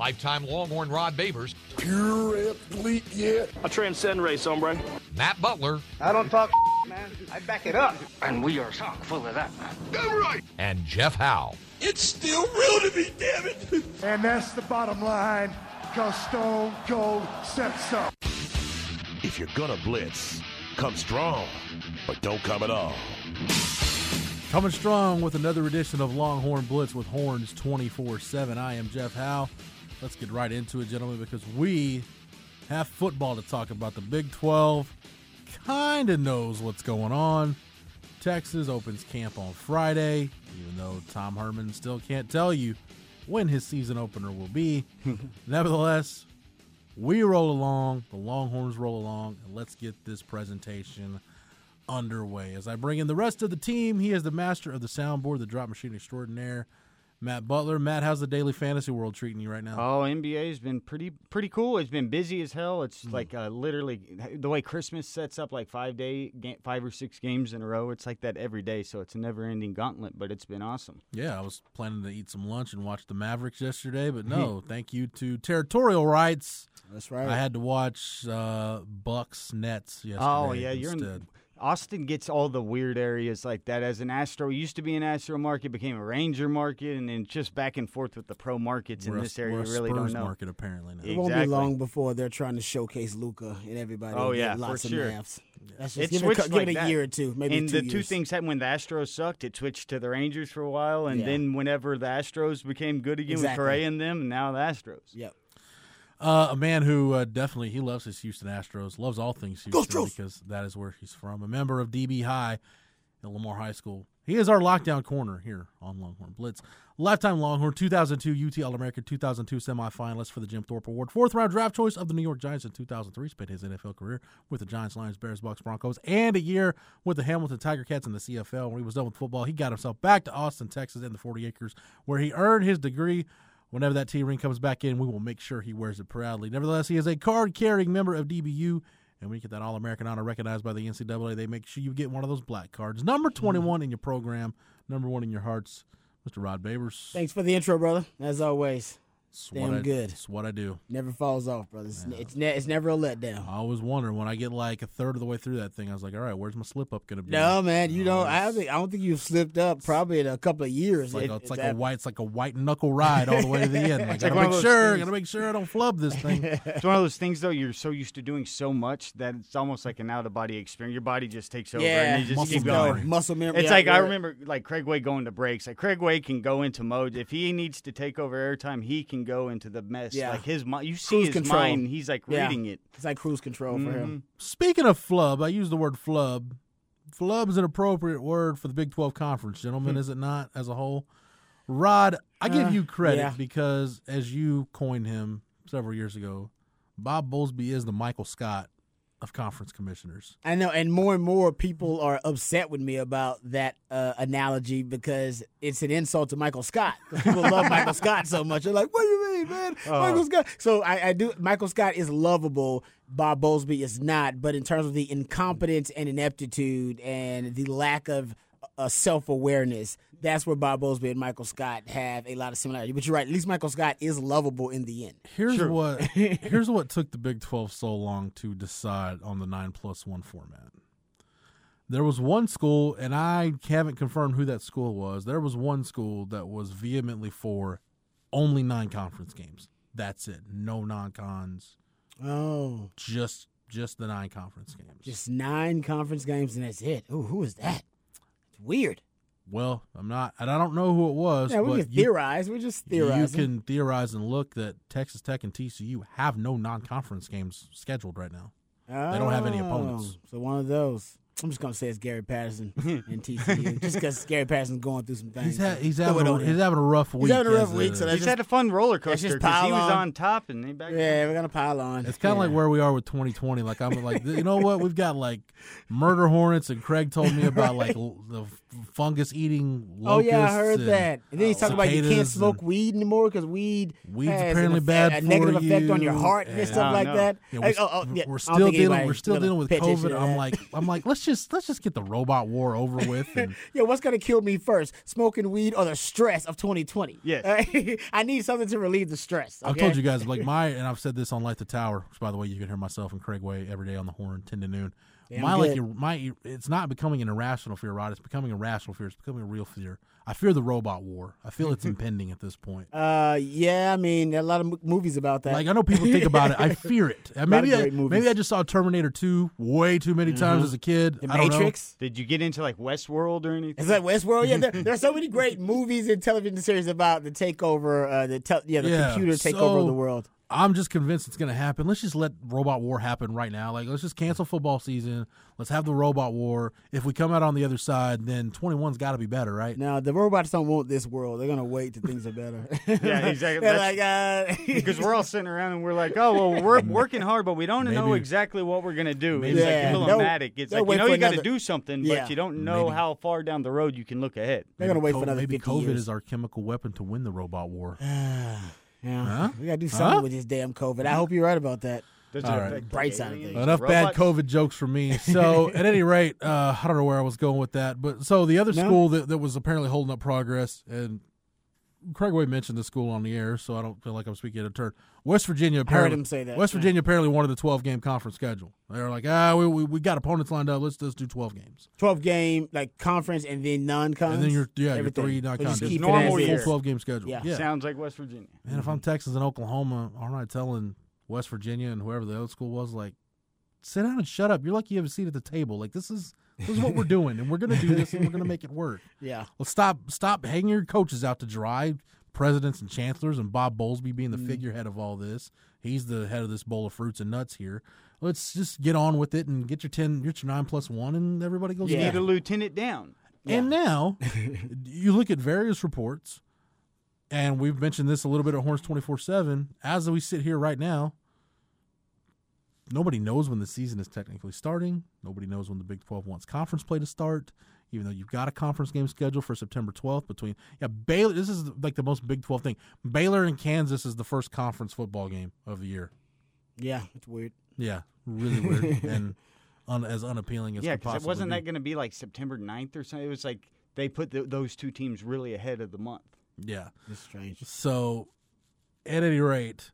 lifetime Longhorn Rod Babers, Pure athlete, yeah. I transcend race, hombre. Matt Butler, I don't talk, man. I back it up. And we are chock full of that. Damn right. and Jeff Howe. It's still real to me, damn it. And that's the bottom line, because Stone Cold said so. If you're gonna blitz, come strong, but don't come at all. Coming strong with another edition of Longhorn Blitz with Horns 24 7. I am Jeff Howe. Let's get right into it, gentlemen, because we have football to talk about. The Big 12 kind of knows what's going on. Texas opens camp on Friday, even though Tom Herman still can't tell you when his season opener will be. Nevertheless, we roll along, the Longhorns roll along, and let's get this presentation underway. As I bring in the rest of the team, he is the master of the soundboard, the drop machine extraordinaire, Matt Butler. Matt, how's the daily fantasy world treating you right now? Oh, NBA's been pretty pretty cool. It's been busy as hell. It's Hmm. like uh, literally the way Christmas sets up like five day, five or six games in a row. It's like that every day. So it's a never ending gauntlet. But it's been awesome. Yeah, I was planning to eat some lunch and watch the Mavericks yesterday, but no, thank you to territorial rights. That's right. I had to watch uh, Bucks Nets yesterday. Oh yeah, you're instead. in. Austin gets all the weird areas like that. As an Astro, it used to be an Astro market, became a Ranger market, and then just back and forth with the pro markets We're in a- this area. we're a really Spurs don't know. market apparently now. it won't be long before they're trying to showcase Luka and everybody. Oh, will get yeah, for lots of sure. naps. That's just give it, a switched cou- give like it a that. year or two, maybe and two the two things happened when the Astros sucked, it switched to the Rangers for a while, and Yeah. then whenever the Astros became good again Exactly. with Correa and them, and now the Astros. Yep. Uh, a man who uh, definitely he loves his Houston Astros, loves all things Houston Astros! because that is where he's from. A member of DB High at Lamar High School. He is our lockdown corner here on Longhorn Blitz. Lifetime Longhorn, 2002 UT All American, 2002 semifinalist for the Jim Thorpe Award, fourth round draft choice of the New York Giants in 2003. Spent his NFL career with the Giants, Lions, Bears, Bucks, Broncos, and a year with the Hamilton Tiger Cats in the CFL. When he was done with football, he got himself back to Austin, Texas, in the 40 acres, where he earned his degree Whenever that T ring comes back in, we will make sure he wears it proudly. Nevertheless, he is a card carrying member of DBU. And when you get that All American honor recognized by the NCAA, they make sure you get one of those black cards. Number hmm. 21 in your program, number one in your hearts, Mr. Rod Babers. Thanks for the intro, brother. As always, It's damn I, good. It's what I do. never falls off, brother. It's, it's, ne- it's never a letdown. I always wonder when I get like a third of the way through that thing, I was like, all right, where's my slip up going to be? No, man, you don't. I, don't think, I don't think you've slipped up probably in a couple of years. It's like, It- a, it's like a white, it's like a white knuckle ride all the way to the end. Like, gotta like make sure, things- gotta make sure I don't flub this thing. It's one of those things though. You're so used to doing so much that it's almost like an out of body experience. Your body just takes over Yeah, and you just muscle keep memory. going. muscle memory. It's like I remember like Craig Way going to breaks. Like Craig Way can go into mode if he needs to take over airtime. He can go into the mess. Yeah. Like his mind, you see Cruise his control. mind. He's like Yeah. reading it. It's like cruise control for him. Speaking of flub, I use the word flub. Flub is an appropriate word for the Big 12 conference, gentlemen, is it not, as a whole? Rod, I give Uh, you credit yeah. because, as you coined him several years ago, Bob Bowlesby is the Michael Scott of conference commissioners. I know, and more and more people are upset with me about that uh, analogy because it's an insult to Michael Scott. People love Michael Scott so much. They're like, "What do you mean, man? Michael Scott?" So I, I do. Michael Scott is lovable. Bob Bowlesby is not. But in terms of the incompetence and ineptitude and the lack of uh, self awareness, that's where Bob Bowlesby and Michael Scott have a lot of similarity. But you're right. At least Michael Scott is lovable in the end. Here's what here's what took the Big 12 so long to decide on the 9 plus 1 format. There was one school, and I haven't confirmed who that school was. There was one school that was vehemently for only nine conference games. That's it. No non cons. Oh, Just just the nine conference games. Just nine conference games and that's it. Ooh, who is that? Weird. well, I'm not, and I don't know who it was. Yeah, we can you, theorize. We're just theorizing. you can theorize and look that Texas Tech and TCU have no non-conference games scheduled right now. They don't have any opponents. Oh, So one of those. I'm just gonna say it's Gary Patterson and TCU, just because Gary Patterson's going through some things. He's, ha- he's having a, he's having a rough week. He's having a rough as week, so is. that's He's had a fun roller coaster just because he pile was on. on top and he back. Yeah, we're gonna pile on. It's kind of like where we are with 2020. Like I'm like, you know what? We've got like murder hornets, and Craig told me about like l- the fungus eating Oh yeah, I heard and that. And then he's talking about you can't cicadas smoke and- weed anymore because weed Weed's has apparently an bad effect, for a negative effect on your you, heart and, and- stuff like no. that. Yeah, Like, we're, oh, oh, yeah. we're don't still think dealing. anybody We're still gonna dealing with pay attention COVID. I'm that. like, I'm like, let's just let's just get the robot war over with. And Yeah, what's gonna kill me first? Smoking weed or the stress of 2020? Yes. I need something to relieve the stress. I've okay? told you guys, like my, and I've said this on Light the Tower, which by the way, you can hear myself and Craig Way every day on the horn, ten to noon. Damn my like, good. ir- my, it's not becoming an irrational fear, Rod. It's becoming a rational fear. It's becoming a real fear. I fear the robot war. I feel it's impending at this point. Uh, yeah, I mean, a lot of movies about that. Like I know people think about it. I fear it. And Lot of maybe I, movies. maybe I just saw Terminator Two way too many times as a kid. the I don't know. Matrix. Did you get into like Westworld or anything? Is that Westworld. Yeah, there, there are so many great movies and television series about the takeover, uh, the tel- yeah, the Yeah, computer takeover so- of the world. I'm just convinced it's going to happen. Let's just let robot war happen right now. Like let's just cancel football season. Let's have the robot war. If we come out on the other side, then 21's got to be better, right? Now the robots don't want this world. They're gonna wait till things are better. Yeah, exactly. That's- like, uh, because we're all sitting around and we're like, oh well, we're working hard, but we don't know exactly what we're gonna do. It's Yeah. like They'll- filmatic. It's like wait you know you got to another- do something, Yeah. but you don't know Maybe. how far down the road you can look ahead. they're gonna wait Co- for another maybe 50 COVID years. is our chemical weapon to win the robot war. yeah, Huh? we gotta do something Huh? with this damn COVID. I hope you're right about that. Does it right. affect, like, Bright side of aliens, things. Enough bad? COVID jokes for me. So, at any rate, uh, I don't know where I was going with that. But so the other No. school that, that was apparently holding up progress, and Craig Way mentioned the school on the air, so I don't feel like I'm speaking out of turn. West Virginia apparently. him say that, West yeah. Virginia apparently wanted the 12 game conference schedule. They were like, ah, we, we, we got opponents lined up. Let's just do 12 games. 12 game like conference and then non-con. And then you're yeah, Everything. you're three non So just con. keep it normal as year. is. Full 12 game schedule. Yeah. yeah. Sounds like West Virginia. And if I'm Texas and Oklahoma, aren't I telling West Virginia and whoever the other school was, like, sit down and shut up. You're lucky you have a seat at the table. Like this is this is what we're doing, and we're gonna do this, and we're gonna make it work. Yeah. Well, stop stop hanging your coaches out to dry. Presidents and chancellors, and Bob Bowlesby being the Mm. figurehead of all this. He's the head of this bowl of fruits and nuts here. Let's just get on with it and get your ten, get your nine plus one, and everybody goes. You Yeah. need a lieutenant down. And now you look at various reports, and we've mentioned this a little bit at Horns 24 7. As we sit here right now, nobody knows when the season is technically starting. Nobody knows when the Big 12 wants conference play to start, even though you've got a conference game scheduled for September 12th between. Yeah, Baylor. This is like the most Big 12 thing. Baylor and Kansas is the first conference football game of the year. Yeah, it's weird. Yeah, really weird and un, as unappealing as Yeah, because possibly wasn't be. that going to be like September 9th or something? It was like they put th those two teams really ahead of the month. Yeah. It's strange. So, at any rate,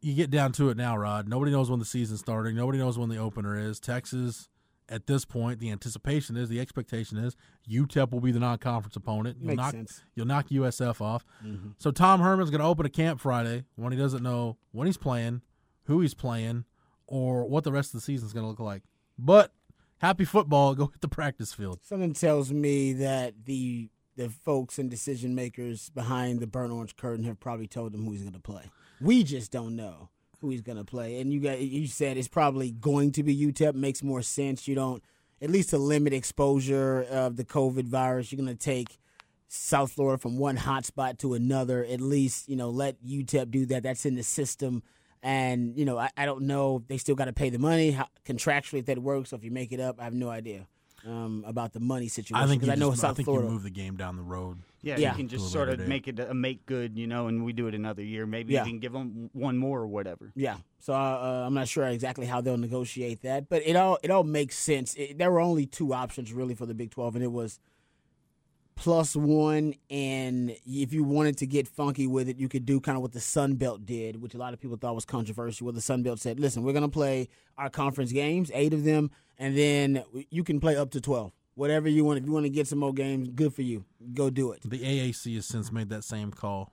you get down to it now, Rod. Nobody knows when the season's starting. Nobody knows when the opener is. Texas, at this point, the anticipation is, the expectation is, UTEP will be the non-conference opponent. You'll Makes knock, sense. You'll knock USF off. Mm-hmm. So Tom Herman's going to open a camp Friday when he doesn't know when he's playing, who he's playing, or what the rest of the season's going to look like. But happy football. Go hit the practice field. Something tells me that the the folks and decision makers behind the burnt orange curtain have probably told him who he's going to play. We just don't know who he's going to play. And you got you said it's probably going to be UTEP. Makes more sense. You don't at least to limit exposure of the COVID virus. You're going to take South Florida from one hotspot to another. At least you know let UTEP do that. That's in the system. And you know I, I don't know if they still got to pay the money how, contractually if that works. So if you make it up, I have no idea um, about the money situation I think, you because I know just- South I think Florida. you move the game down the road. Yeah, Yeah. you can just sort of date. make it a make good, you know, and we do it another year. Maybe Yeah. can give them one more or whatever. Yeah, so uh, I'm not sure exactly how they'll negotiate that, but it all it all makes sense. It, there were only two options really for the Big 12, and it was plus one, and if you wanted to get funky with it, you could do kind of what the Sun Belt did, which a lot of people thought was controversial. Where the Sun Belt said, "Listen, we're going to play our conference games, eight of them, and then you can play up to 12, whatever you want. If you want to get some more games, good for you. Go do it." The AAC has since made that same call.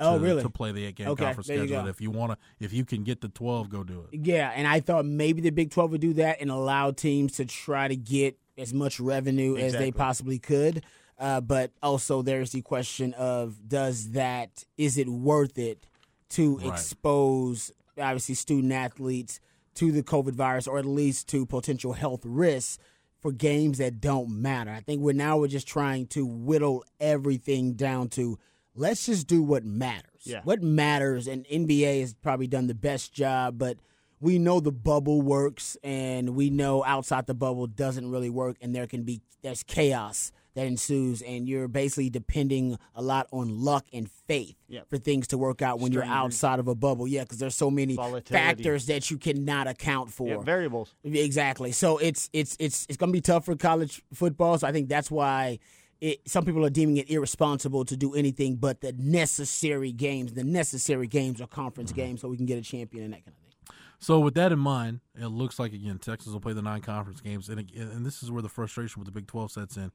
Oh, to, really? to play the eight game Okay, conference you schedule. go. If you want to, if you can get the twelve, go do it. Yeah, and I thought maybe the Big 12 would do that and allow teams to try to get as much revenue as they possibly could. Uh, but also, there's the question of does that, is it worth it to Right. expose, obviously, student athletes to the COVID virus or at least to potential health risks? For games that don't matter, I think we're now we're just trying to whittle everything down to let's just do what matters. Yeah. What matters, and NBA has probably done the best job, but we know the bubble works, and we know outside the bubble doesn't really work, and there can be there's chaos that ensues, and you're basically depending a lot on luck and faith Yep. for things to work out when you're outside of a bubble. Yeah, because there's so many Volatility. factors that you cannot account for. Yeah, variables. Exactly. So it's it's it's it's going to be tough for college football. So I think that's why it, some people are deeming it irresponsible to do anything but the necessary games. The necessary games are conference mm-hmm. games, so we can get a champion and that kind of thing. So with that in mind, it looks like again Texas will play the nine conference games, and and this is where the frustration with the Big Twelve sets in.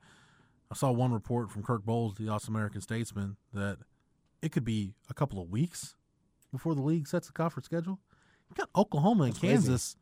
I saw one report from Kirk Bohls, the Austin American Statesman, that it could be a couple of weeks before the league sets the conference schedule. You got Oklahoma and That's crazy. Kansas;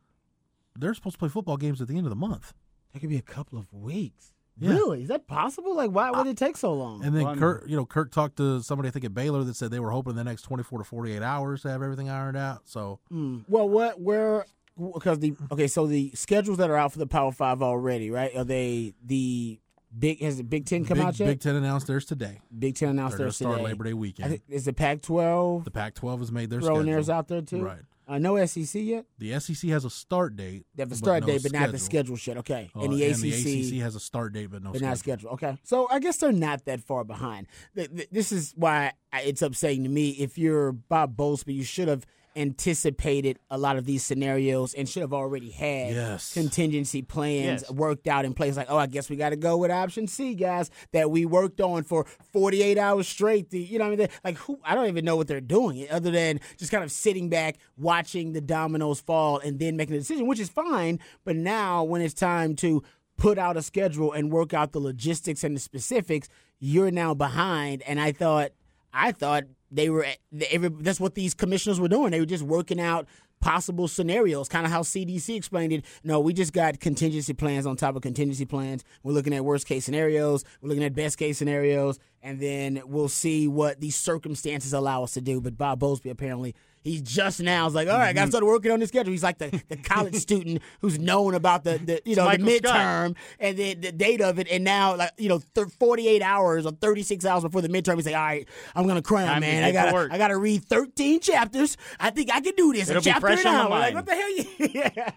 they're supposed to play football games at the end of the month. That could be a couple of weeks. Yeah. Really? Is that possible? Like, why would it take so long? And then Fun. Kirk, you know, Kirk talked to somebody I think at Baylor that said they were hoping the next twenty four to forty eight hours to have everything ironed out. So Mm. Well, what where because the okay, so the schedules that are out for the Power Five already, right? Are they the big? Has the Big Ten come Big, out yet? Big Ten announced theirs today. Big Ten announced They're theirs start today. Labor Day weekend. is the Pac-12 The Pac-12 has made their throwing schedule. theirs out there too? Right. Uh, no SEC yet. The SEC has a start date. They have a but start no date, but not the schedule shit. Okay, Uh, and the ACC, ACC has a start date, but no but schedule. not schedule. Okay, so I guess they're not that far behind. Th- th- This is why it's upsetting to me. If you're Bob Bowlesby, you should have anticipated a lot of these scenarios and should have already had Yes. contingency plans Yes. worked out in place. Like, oh, I guess we got to go with option C, guys, that we worked on for 48 hours straight. The, you know what I mean? Like, who? I don't even know what they're doing other than just kind of sitting back, watching the dominoes fall, and then making a decision, which is fine. But now, when it's time to put out a schedule and work out the logistics and the specifics, you're now behind. And I thought, I thought they were. they- That's what these commissioners were doing. They were just working out possible scenarios, kind of how CDC explained it. No, we just got contingency plans on top of contingency plans. We're looking at worst case scenarios. We're looking at best case scenarios, and then we'll see what these circumstances allow us to do. But Bob Bowlesby apparently. He just now is like, all right, I got to mm-hmm. start working on this schedule. He's like the, the college student who's known about the, the you know the Michael Scott. midterm and then the date of it, and now like you know, th- forty eight hours or thirty six hours before the midterm, he's like, all right, I'm gonna cram, to man. I gotta work. I gotta read thirteen chapters. I think I can do this. It'll a be chapter fresh an on the hour. Like, what the hell? You, yeah.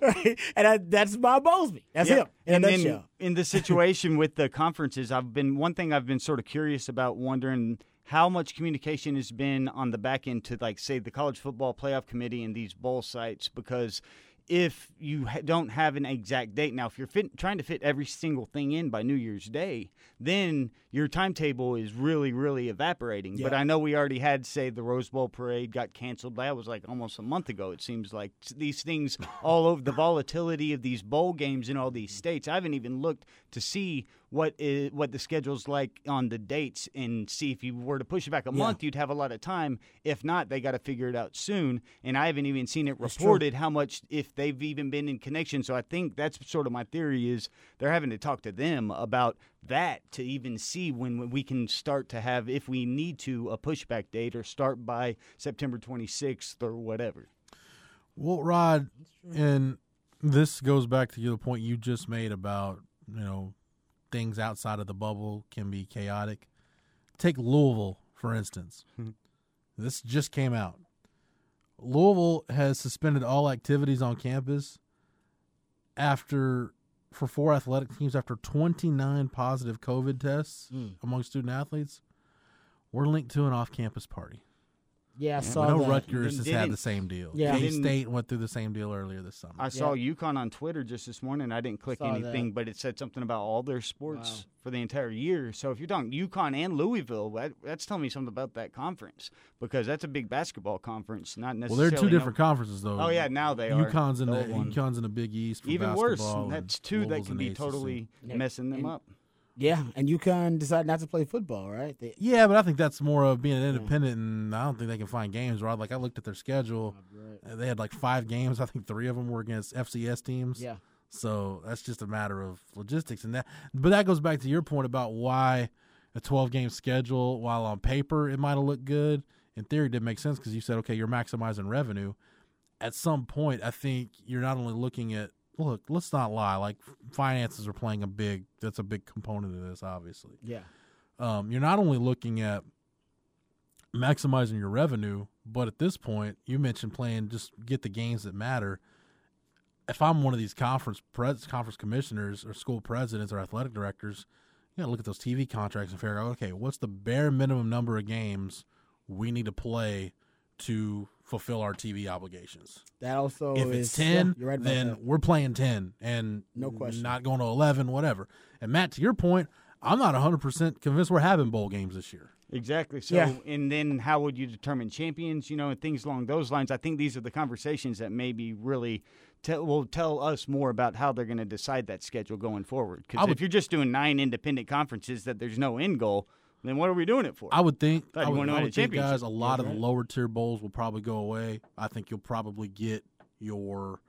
right. And I, that's Bob Bowlesby. That's Yeah. him in and then in the situation with the conferences, I've been one thing I've been sort of curious about, wondering how much communication has been on the back end to like say the college football playoff committee and these bowl sites? Because if you ha- don't have an exact date now if you're fit, trying to fit every single thing in by new year's day then your timetable is really really evaporating. But i know we already had say the rose bowl parade got canceled. That was like almost a month ago it seems like. These things all over the volatility of these bowl games in all these states. I haven't even looked to see what is what the schedule's like on the dates and see if you were to push it back a Yeah. month you'd have a lot of time. If not they got to figure it out soon. And i haven't even seen it reported how much if they've even been in connection. So i think that's sort of my theory is they're having to talk to them about that to even see when we can start to have if we need to a pushback date or start by september 26th or whatever. Well, Rod, and this goes back to the point you just made about you know things outside of the bubble can be chaotic. Take Louisville for instance. Hmm. this just came out. Louisville has suspended all activities on campus after for four athletic teams after 29 positive COVID tests hmm. among student athletes. We're linked to an off-campus party. Yeah, I I saw know that. Rutgers And has had didn't- the same deal. Yeah. K Didn't- State went through the same deal earlier this summer. i saw UConn on twitter just this morning i didn't click Saw anything that. but it said something about all their sports Wow. for the entire year so if you're talking UConn and louisville that, that's telling me something about that conference because that's a big basketball conference not necessarily. well, they're two no- different conferences, though. Oh yeah, now they are. UConn's in the, old one. UConn's in the Big East. For Even worse, basketball, and that's two that can be ACC. totally Yeah. messing them And- up. Yeah, and UConn decided not to play football, right? They, Yeah, but I think that's more of being independent, and I don't think they can find games. Right? Like I looked at their schedule, and they had like five games. I think three of them were against FCS teams. yeah. So that's just a matter of logistics, and that. But that goes back to your point about why a 12 game schedule, while on paper it might have looked good, in theory didn't make sense because you said, okay, you're maximizing revenue. At some point, I think you're not only looking at look. Let's not lie. Like finances are playing a big. That's a big component of this, obviously Yeah. um, you're not only looking at maximizing your revenue, but at this point, you mentioned playing just get the games that matter. If I'm one of these conference pres- conference commissioners or school presidents or athletic directors, you gotta look at those TV contracts and figure out, okay, what's the bare minimum number of games we need to play to fulfill our TV obligations? That also if is it's 10 yeah, you're right then that. we're playing 10 and No question. not going to 11 whatever and matt to your point i'm not 100% convinced we're having bowl games this year Exactly. So, Yeah. and then how would you determine champions? You know, and things along those lines. I think these are the conversations that maybe really tell, will tell us more about how they're going to decide that schedule going forward. Because if you're just doing nine independent conferences that there's no end goal, then what are we doing it for? i would think i you would, I would think guys a lot of the lower tier bowls will probably go away i think you'll probably get your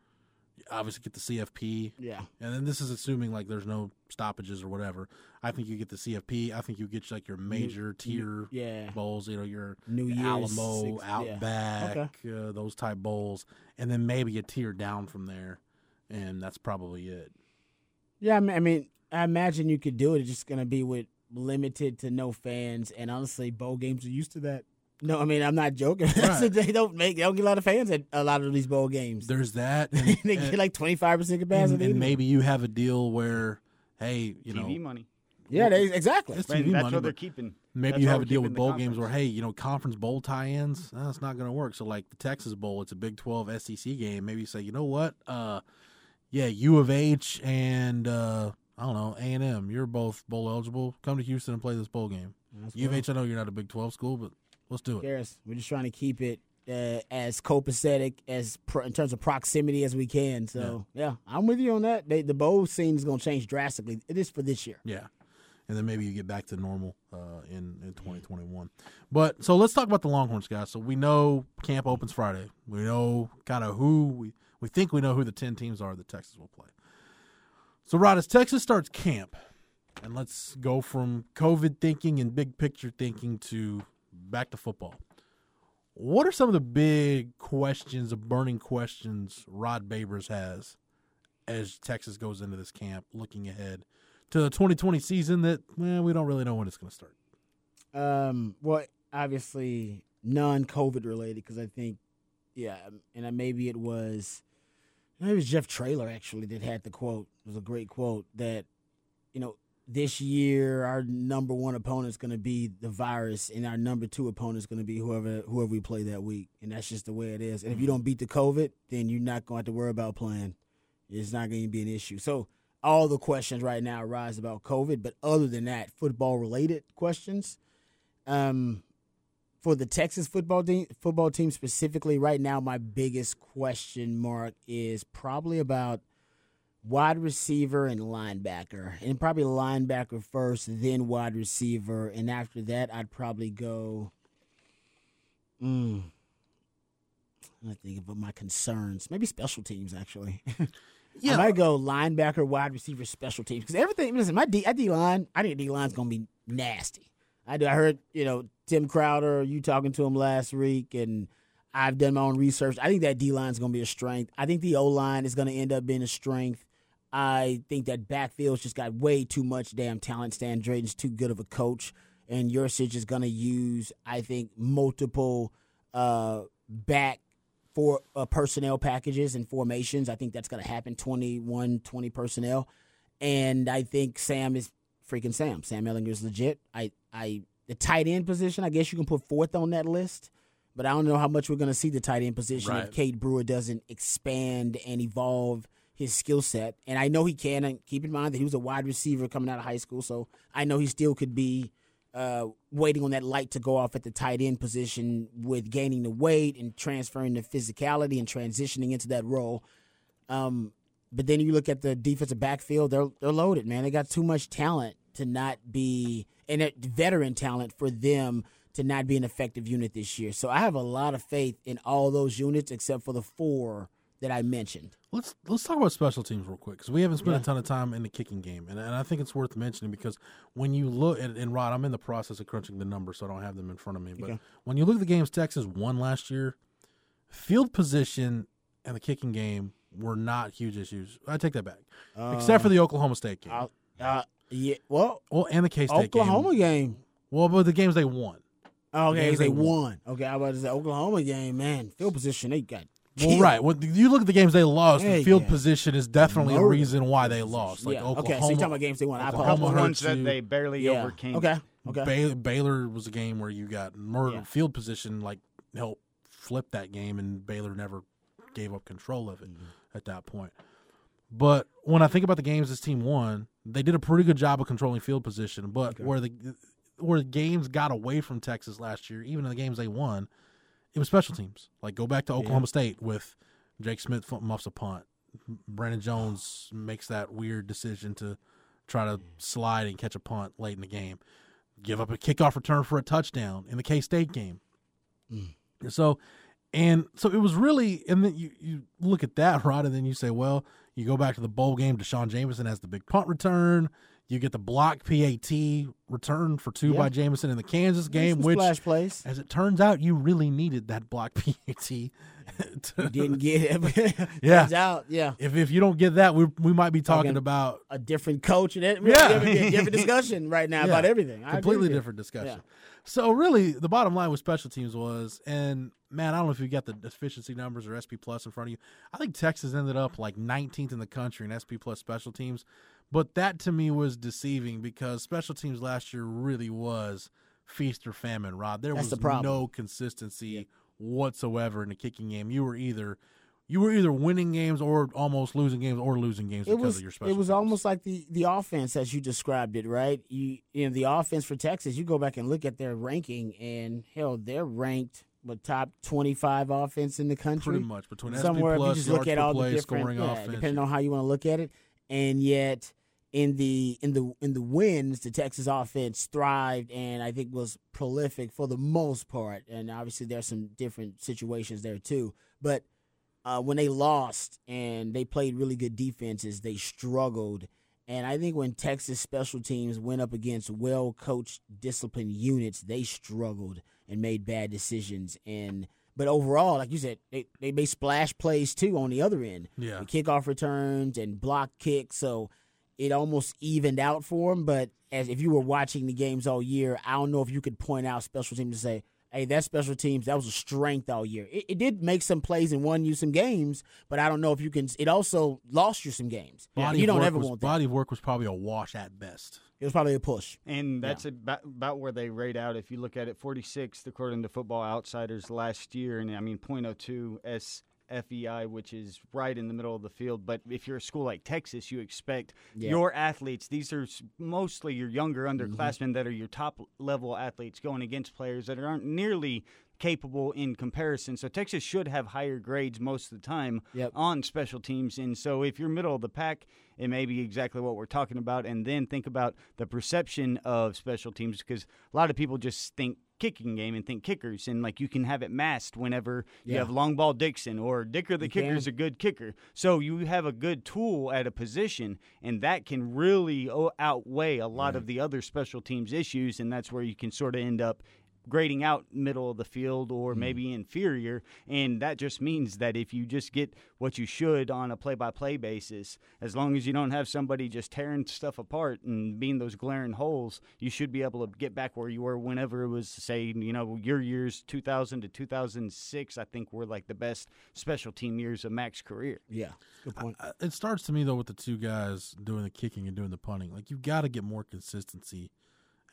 obviously get the cfp Yeah. and then this is assuming like there's no stoppages or whatever i think you get the cfp i think you get like your major tier Yeah. bowls, you know, your New Year's, Alamo, six- yeah. Outback, uh, those type bowls, and then maybe a tier down from there, and that's probably it. Yeah, I mean, I mean, I imagine you could do it. It's just going to be with limited to no fans, and honestly, bowl games are used to that. No, I mean, I'm not joking. Right. they don't make they don't get a lot of fans at a lot of these bowl games. There's that, and, they and- get like 25 percent and- capacity. and maybe you have a deal where, hey, you TV know, TV money. yeah, they, exactly. it's And TV that's money, what they're keeping. maybe That's you have a deal with the bowl games where, hey, you know, conference bowl tie-ins, That's it's not going to work. So like the Texas Bowl, it's a Big 12 SEC game. Maybe you say, you know what, uh, yeah, U of H and uh, I don't know A and M, you're both bowl eligible. Come to Houston and play this bowl game. That's U of cool. H, I know you're not a Big 12 school, but let's do it. cares? We're just trying to keep it uh, as copacetic as pro- in terms of proximity as we can. So yeah, I'm with you on that. They, the bowl scene is going to change drastically. It is for this year. Yeah. And then maybe you get back to normal uh, in, in 2021. But so let's talk about the Longhorns, guys. So we know camp opens Friday. We know kind of who we, we think we know who the 10 teams are that Texas will play. So, Rod, as Texas starts camp, and let's go from COVID thinking and big picture thinking to back to football. What are some of the big questions, the burning questions Rod Babers has as Texas goes into this camp, looking ahead to the 2020 season that well, we don't really know when it's going to start. Um, well, obviously non-COVID related because I think, yeah, and maybe it was, maybe it was Jeff Traylor actually that had the quote. Was a great quote that, you know, this year our number one opponent is going to be the virus, and our number two opponent is going to be whoever whoever we play that week, and that's just the way it is. And if you don't beat the COVID, then you're not going to have to worry about playing. It's not going to be an issue. So all the questions right now arise about COVID, but other than that, football related questions. Um, for the Texas football team, football team specifically, right now, my biggest question mark is probably about wide receiver and linebacker, and probably linebacker first, then wide receiver, and after that, I'd probably go. Mm, I think about my concerns. Maybe special teams, actually. Yeah. I might go linebacker, wide receiver, special teams because everything. Listen, my D, D line, I think D line's gonna be nasty. I do. I heard you know Tim Crowder, you talking to him last week, and I've done my own research. I think that D line's gonna be a strength. I think the O line is gonna end up being a strength. I think that backfield's just got way too much damn talent. Stan Drayton's too good of a coach, and Yurcich is gonna use, I think, multiple uh, back for uh, personnel packages and formations. I think that's going to happen 21, 20 personnel. And I think Sam is freaking Sam. Sam Ehlinger is legit. I, I, the tight end position, I guess you can put fourth on that list, but I don't know how much we're going to see the tight end position Right. if Cade Brewer doesn't expand and evolve his skill set. And I know he can. And keep in mind that he was a wide receiver coming out of high school, so I know he still could be uh, waiting on that light to go off at the tight end position with gaining the weight and transferring the physicality and transitioning into that role. Um, but then you look at the defensive backfield; they're they're loaded, man. They got too much talent to not be and veteran talent for them to not be an effective unit this year. So I have a lot of faith in all those units except for the four that I mentioned. Let's let's talk about special teams real quick because we haven't spent Yeah. a ton of time in the kicking game, and, and I think it's worth mentioning because when you look and, and Rod, I'm in the process of crunching the numbers, so I don't have them in front of me. But Okay. when you look at the games Texas won last year, field position and the kicking game were not huge issues. I take that back, except for the Oklahoma State game. Uh, uh, yeah, well, well, and the K State Oklahoma game. game. Well, but the games they won. Okay, games they, they won. Okay, I was about to say Oklahoma game, man. Field position, they got. Well, right. When you look at the games they lost, Hey, the field yeah. position is definitely a Murder. reason why they lost. Like yeah. Oklahoma, okay, so you're talking about games they won. I Oklahoma couple hurt ones that you. they barely Yeah. overcame. Okay. Okay. Baylor, Baylor was a game where you got murder. Yeah. Field position like helped flip that game, and Baylor never gave up control of it Mm-hmm. at that point. But when I think about the games this team won, they did a pretty good job of controlling field position. But where the where the games got away from Texas last year, even in the games they won, it was special teams. Like go back to Oklahoma State with Jake Smith muffs a punt. Brandon Jones makes that weird decision to try to slide and catch a punt late in the game. Give up a kickoff return for a touchdown in the K State game. Mm. So, and so it was really, and then you, you look at that, Rod, and then you say, well, you go back to the bowl game. D'Shawn Jamison has the big punt return. You get the block PAT return for two Yeah. by Jamison in the Kansas game, which, splash plays. as it turns out, you really needed that block PAT. to- Didn't get it. Yeah. Turns out, yeah. if if you don't get that, we we might be talking, Talking about A different coach and it, Yeah. different, discussion right now Yeah. about everything. I completely different discussion. So really, the bottom line with special teams was, and man, I don't know if you got the efficiency numbers or SP plus in front of you. I think Texas ended up like 19th in the country in SP plus special teams, but that to me was deceiving because special teams last year really was feast or famine. Rob. there That's was the no consistency whatsoever in the kicking game. You were either you were either winning games or almost losing games or losing games It because was of your special. it was teams. almost like the the offense as you described it, right? You you know the offense for Texas. You go back and look at their ranking, and hell, they're ranked with top twenty five offense in the country. pretty much between SP somewhere if you just look at all play, the different yeah, offense. depending on how you want to look at it and yet in the in the in the wins the texas offense thrived and i think was prolific for the most part and obviously there's some different situations there too but uh, when they lost and they played really good defenses they struggled and i think when texas special teams went up against well coached disciplined units they struggled and made bad decisions and but overall, like you said, they, they made splash plays too on the other end. Yeah. The kickoff returns and block kicks. So it almost evened out for them. But as if you were watching the games all year, I don't know if you could point out special teams to say, hey, that special teams, that was a strength all year. It, it did make some plays and won you some games, but I don't know if you can. It also lost you some games. Body you of don't work ever was, want that. Body of work was probably a wash at best. It was probably a push. And that's about, about where they rate out. If you look at it, 46th according to Football Outsiders last year, and I mean .02 SFEI, which is right in the middle of the field. But if you're a school like Texas, you expect Yeah. your athletes. These are mostly your younger Mm-hmm. underclassmen that are your top level athletes going against players that aren't nearly capable in comparison. So Texas should have higher grades most of the time Yep. on special teams. And so if you're middle of the pack, it may be exactly what we're talking about. And then think about the perception of special teams because a lot of people just think kicking game and think kickers and like you can have it masked whenever you have long ball Dixon or Dicker the You kicker can. is a good kicker. So you have a good tool at a position and that can really oh, outweigh a lot of the other special teams issues and that's where you can sort of end up grading out middle of the field or Hmm. maybe inferior and that just means that if you just get what you should on a play-by-play basis as long as you don't have somebody just tearing stuff apart and being those glaring holes you should be able to get back where you were whenever it was say you know your years 2000 to 2006 I think were like the best special team years of Mack's career Yeah. Good point. Uh, It starts to me though with the two guys doing the kicking and doing the punting. Like you've got to get more consistency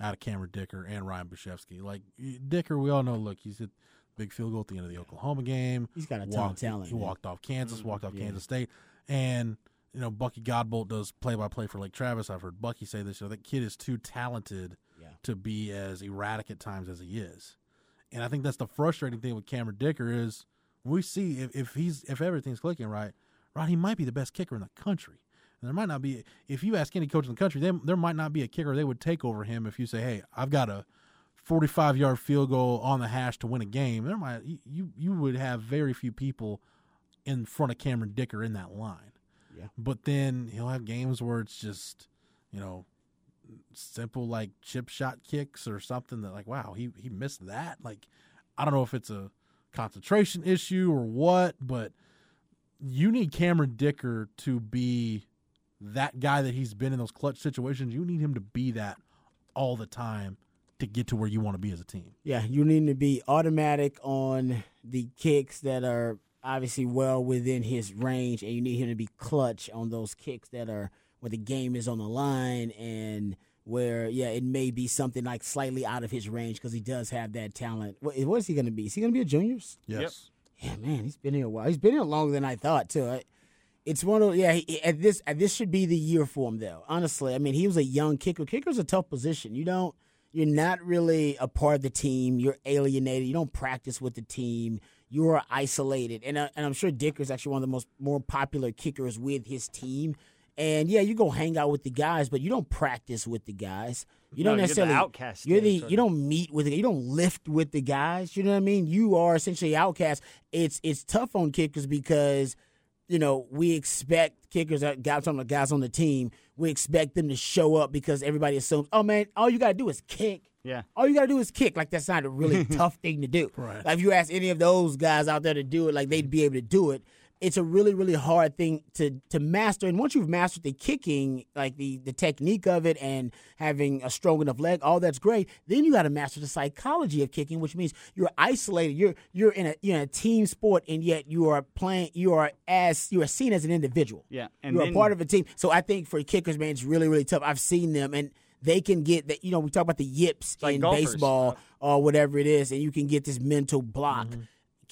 out of Cameron Dicker and Ryan Bujcevski. Like Dicker, we all know. Look, he's hit big field goal at the end of the Oklahoma game. He's got a ton of talent, He man. walked off Kansas, mm-hmm. walked off yeah. Kansas State, and you know Bucky Godbolt does play by play for Lake Travis. I've heard Bucky say this. You know, that kid is too talented Yeah. to be as erratic at times as he is. And I think that's the frustrating thing with Cameron Dicker is we see if, if he's if everything's clicking right, right, he might be the best kicker in the country. There might not be. If you ask any coach in the country, they, there might not be a kicker they would take over him if you say, "Hey, I've got a 45 yard field goal on the hash to win a game." There might you you would have very few people in front of Cameron Dicker in that line. Yeah. But then he'll have games where it's just, you know, simple like chip shot kicks or something that like, wow, he he missed that. Like, I don't know if it's a concentration issue or what, but you need Cameron Dicker to be that guy that he's been in those clutch situations. You need him to be that all the time to get to where you want to be as a team. Yeah, you need to be automatic on the kicks that are obviously well within his range, and you need him to be clutch on those kicks that are where the game is on the line and where yeah it may be something like slightly out of his range because he does have that talent. What, what is he going to be? Is he going to be a juniors? Yes. Yeah, man, he's been here a while. He's been here longer than I thought too. I, it's one of yeah. He, at this at this should be the year for him though. Honestly, I mean he was a young kicker. Kicker's a tough position. You don't. You're not really a part of the team. You're alienated. You don't practice with the team. You are isolated, and uh, and I'm sure Dicker's actually one of the most more popular kickers with his team. And yeah, you go hang out with the guys, but you don't practice with the guys. You No, don't you're the necessarily outcast You're the you don't meet with the, you don't lift with the guys. You know what I mean? You are essentially outcast. It's it's tough on kickers because you know we expect kickers. Guys, talking about guys on the team, we expect them to show up because everybody assumes, oh man, all you gotta do is kick. Yeah. All you gotta do is kick. Like that's not a really tough thing to do. Right. Like if you ask any of those guys out there to do it, like they'd be able to do it. It's a really, really hard thing to to master. And once you've mastered the kicking, like the the technique of it and having a strong enough leg, all that's great. Then you got to master the psychology of kicking, which means you're isolated. You're you're in a you're in a team sport, and yet you are playing. You are as you are seen as an individual. Yeah, and you're then- a part of a team. So I think for kickers, man, it's really, really tough. I've seen them, and they can get that. You know, we talk about the yips like in golfers. baseball or whatever it is, and you can get this mental block. Mm-hmm.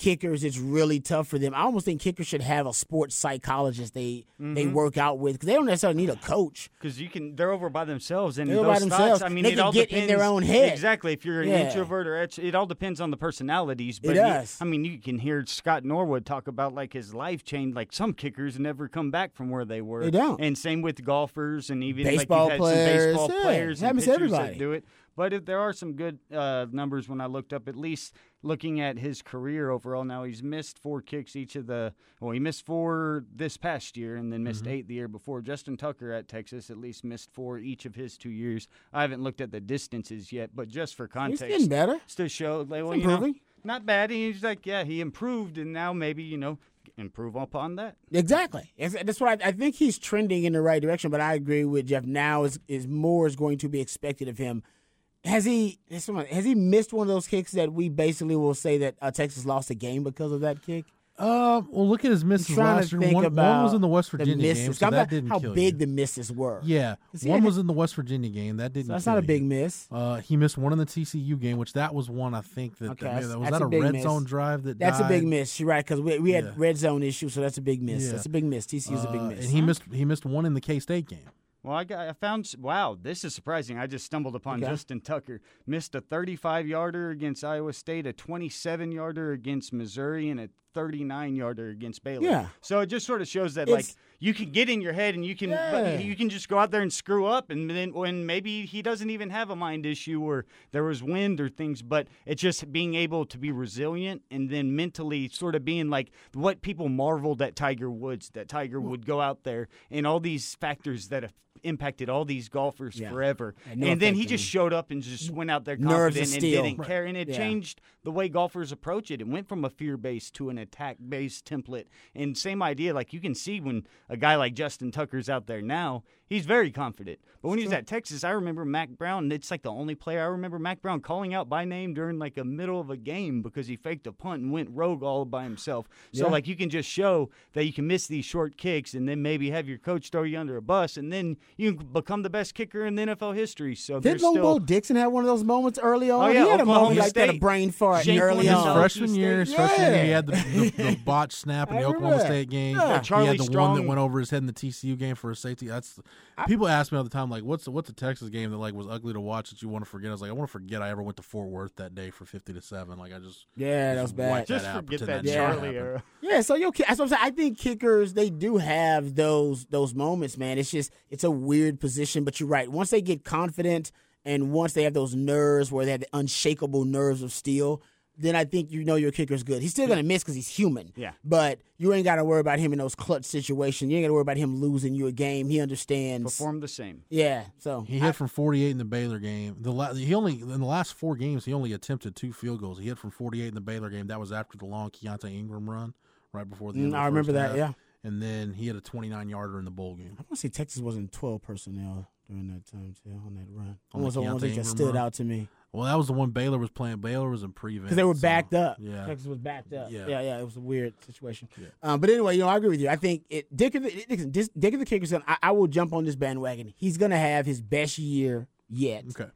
Kickers, it's really tough for them. I almost think kickers should have a sports psychologist they they Mm-hmm. work out with because they don't necessarily need a coach. because you can they're over by themselves and They're those by themselves. thoughts, I mean, They it can all get in their own head. Exactly. If you're an Yeah. introvert or it all depends on the personalities. But It you- does. I mean, you can hear Scott Norwood talk about like his life changed. Like some kickers never come back from where they were. They don't. And same with golfers and even Baseball like players. some baseball Yeah, players it and happens to that everybody. do it. But if there are some good uh, numbers when I looked up, at least looking at his career overall. Now he's missed four kicks each of the. Well, he missed four this past year, and then missed eight the year before. Justin Tucker at Texas at least missed four each of his two years. I haven't looked at the distances yet, but just for context, He's context, getting better. it's to show like, well, He's you know, improving. not bad. He's like, yeah, he improved, and now maybe you know improve upon that. Exactly. That's what I, I think he's trending in the right direction. But I agree with Jeff. Now is is more is going to be expected of him. Has he has someone- has he missed one of those kicks that we basically will say that uh, Texas lost a game because of that kick? Uh, well, look at his misses last year. One, one was in the West the Virginia misses. game, so that didn't how kill big you. the misses were. Yeah, one was in the West Virginia game. That didn't. So that's not a big you. miss. Uh, he missed one in the TCU game, which that was one I think that Okay, that, was that a a, red miss. zone drive that That's a big miss. You're right because we, we had Yeah. red zone issues, so that's a big miss. Yeah. That's a big miss. TCU's a big Uh, miss. and he missed he missed one in the K State game. Well, I got I found wow, this is surprising. I just stumbled upon Okay. Justin Tucker missed a 35 yarder against Iowa State, a 27 yarder against Missouri, and a 39 yarder against Baylor. Yeah. So it just sort of shows that It's- like you can get in your head and you can Yeah. you can just go out there and screw up and then when maybe he doesn't even have a mind issue or there was wind or things, but it's just being able to be resilient and then mentally sort of being like what people marveled at Tiger Woods that Tiger would go out there and all these factors that have impacted all these golfers Yeah. forever. No and then he just showed up and just went out there confident and didn't care. And it Yeah. changed the way golfers approach it. It went from a fear based to an attack based template. And same idea, like you can see when a guy like Justin Tucker's out there now, he's very confident. But when he was at Texas, I remember Mack Brown. It's like the only player I remember Mack Brown calling out by name during like a middle of a game because he faked a punt and went rogue all by himself. So Yeah. like you can just show that you can miss these short kicks and then maybe have your coach throw you under a bus and then you can become the best kicker in the NFL history. So Did there's still Dixon have one of those moments early on? Oh, yeah, he had a Oklahoma moment like that, a State. brain fart Jake early on. His freshman year, his freshman year, he had the, the, the botch snap in the Oklahoma that. State game. Yeah. he had the one that went over his head in the TCU game for a safety. That's people ask me all the time, like, what's the, what's a Texas game that like was ugly to watch that you want to forget? I was like, I want to forget I ever went to Fort Worth that day for fifty to seven. Like I just Yeah, that was just bad. just that forget pretend that didn't Charlie era. Yeah, so you that's what I'm saying. I think kickers they do have those those moments, man. It's just it's a weird position, but you're right. Once they get confident and once they have those nerves where they have the unshakable nerves of steel, then I think you know your kicker's good. He's still gonna miss because he's human. Yeah. but you ain't got to worry about him in those clutch situations. You ain't got to worry about him losing you a game. He understands. Perform the same. Yeah, so He hit from 48 in the Baylor game. The la- he only in the last four games he only attempted two field goals. He hit from 48 in the Baylor game. That was after the long Keontae Ingram run right before the end. Mm, of the I remember that, half. yeah. And then he had a 29 yarder in the bowl game. I want to say Texas wasn't 12 personnel during that time too on that run. On That the was the one Keontae thing that stood run? out to me. Well, that was the one Baylor was playing. Baylor was in prevent because they were so, backed up. Yeah, Texas was backed up. Yeah. Yeah, yeah, it was a weird situation. Yeah. Um, but anyway, you know, I agree with you. I think it, Dick of the Dick, Dick, of the Kicker's gonna. I, I will jump on this bandwagon. He's gonna have his best year yet, Okay.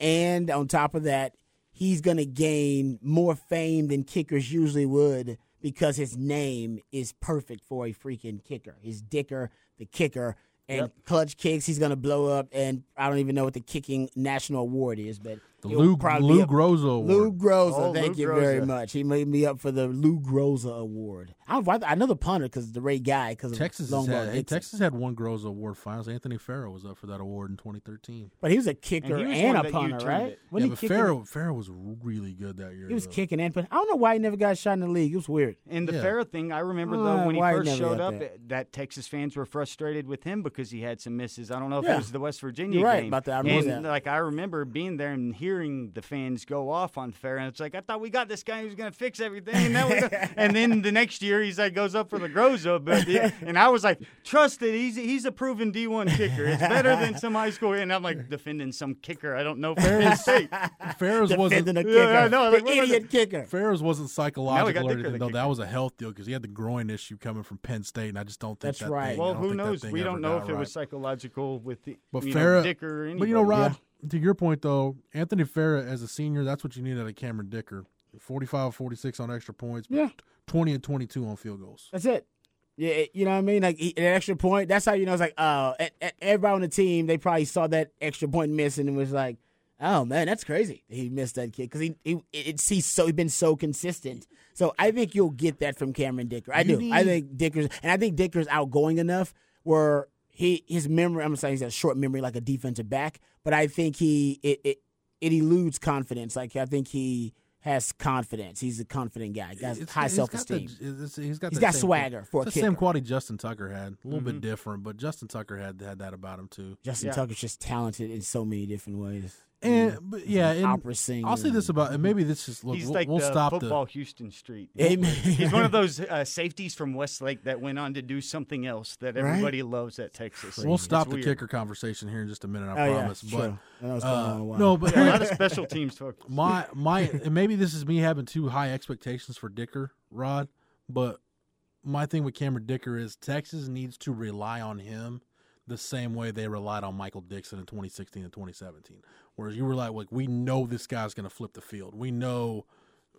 and on top of that, he's gonna gain more fame than kickers usually would because his name is perfect for a freaking kicker. He's Dicker the kicker. And clutch kicks, he's gonna blow up, and I don't even know what the kicking national award is, but The Lou, probably Lou Groza Award. Lou Groza, Oh, thank Lou you very much. He made me up for the Lou Groza Award. I, I know the punter because the Ray Guy because Texas Long had, hey, Texas had one Groza Award finals. Anthony Fera was up for that award in 2013. but he was a kicker And and, he was one a punter, right? it. Wasn't yeah, he but Fera, Fera was really good that year. He was though. kicking and but I don't know why he never got shot in the league. It was weird. And the Yeah. Fera thing, I remember Uh, though when he why he first showed up, that? that Texas fans were frustrated with him because he had some misses. I don't know if Yeah. it was the West Virginia You're right game. about that. I remember and that. like I remember being there and hearing the fans go off on Fera, and it's like I thought we got this guy who's going to fix everything. And, gonna-" and then the next year he's like goes up for the Groza, but and I was like, trust it, he's he's a proven D1 kicker. It's better than some high school. And I'm like defending some kicker I don't know from Penn State. Fera's wasn't Defending a Yeah, kicker, I know, the like, what was idiot kicker. Fera's wasn't psychological or anything the though. That was a health deal because he had the groin issue coming from Penn State, and I just don't think That's that right. Thing, Well, who knows? We don't know got if it right. was psychological with the But you Fera, know, Dick or anybody. but you know, Rod, to your point though, Anthony Fera as a senior, that's what you need out of Cameron Dicker. 45 46 on extra points, but Yeah. 20 and 22 on field goals. That's it. Yeah, you know what I mean. Like an extra point. That's how you know. It's like, oh, e- e- everybody on the team they probably saw that extra point missing and was like, oh man, that's crazy. He missed that kick because he, he it's he's so he's been so consistent. So I think you'll get that from Cameron Dicker. I You do. I think Dicker's and I think Dicker's outgoing enough where he his memory. I'm saying he's a short memory like a defensive back, but I think he it it, it eludes confidence. Like I think he has confidence. He's a confident guy. He has It's- high he's self got the- esteem. it's- He's got, He's that got same- swagger for a it's the same quality Justin Tucker had. A little bit mm-hmm. different, but Justin Tucker had had that about him too. Justin Yeah. Tucker's just talented in so many different ways. And but yeah, and opera singer. I'll say this about and maybe this is look. He's we'll, like we'll the stop football the Houston Street. Amen. He's one of those uh, safeties from Westlake that went on to do something else that Right? everybody loves at Texas. we'll It's stop the kicker conversation here in just a minute. I Oh, yeah, promise. sure. But I know it's going on a uh, no, but Yeah, a lot of special teams focus. my my and maybe this is me having too high expectations for Dicker Rod, but my thing with Cameron Dicker is Texas needs to rely on him the same way they relied on Michael Dickson in 2016 and 2017. Whereas you were like, like we know this guy's going to flip the field. We know,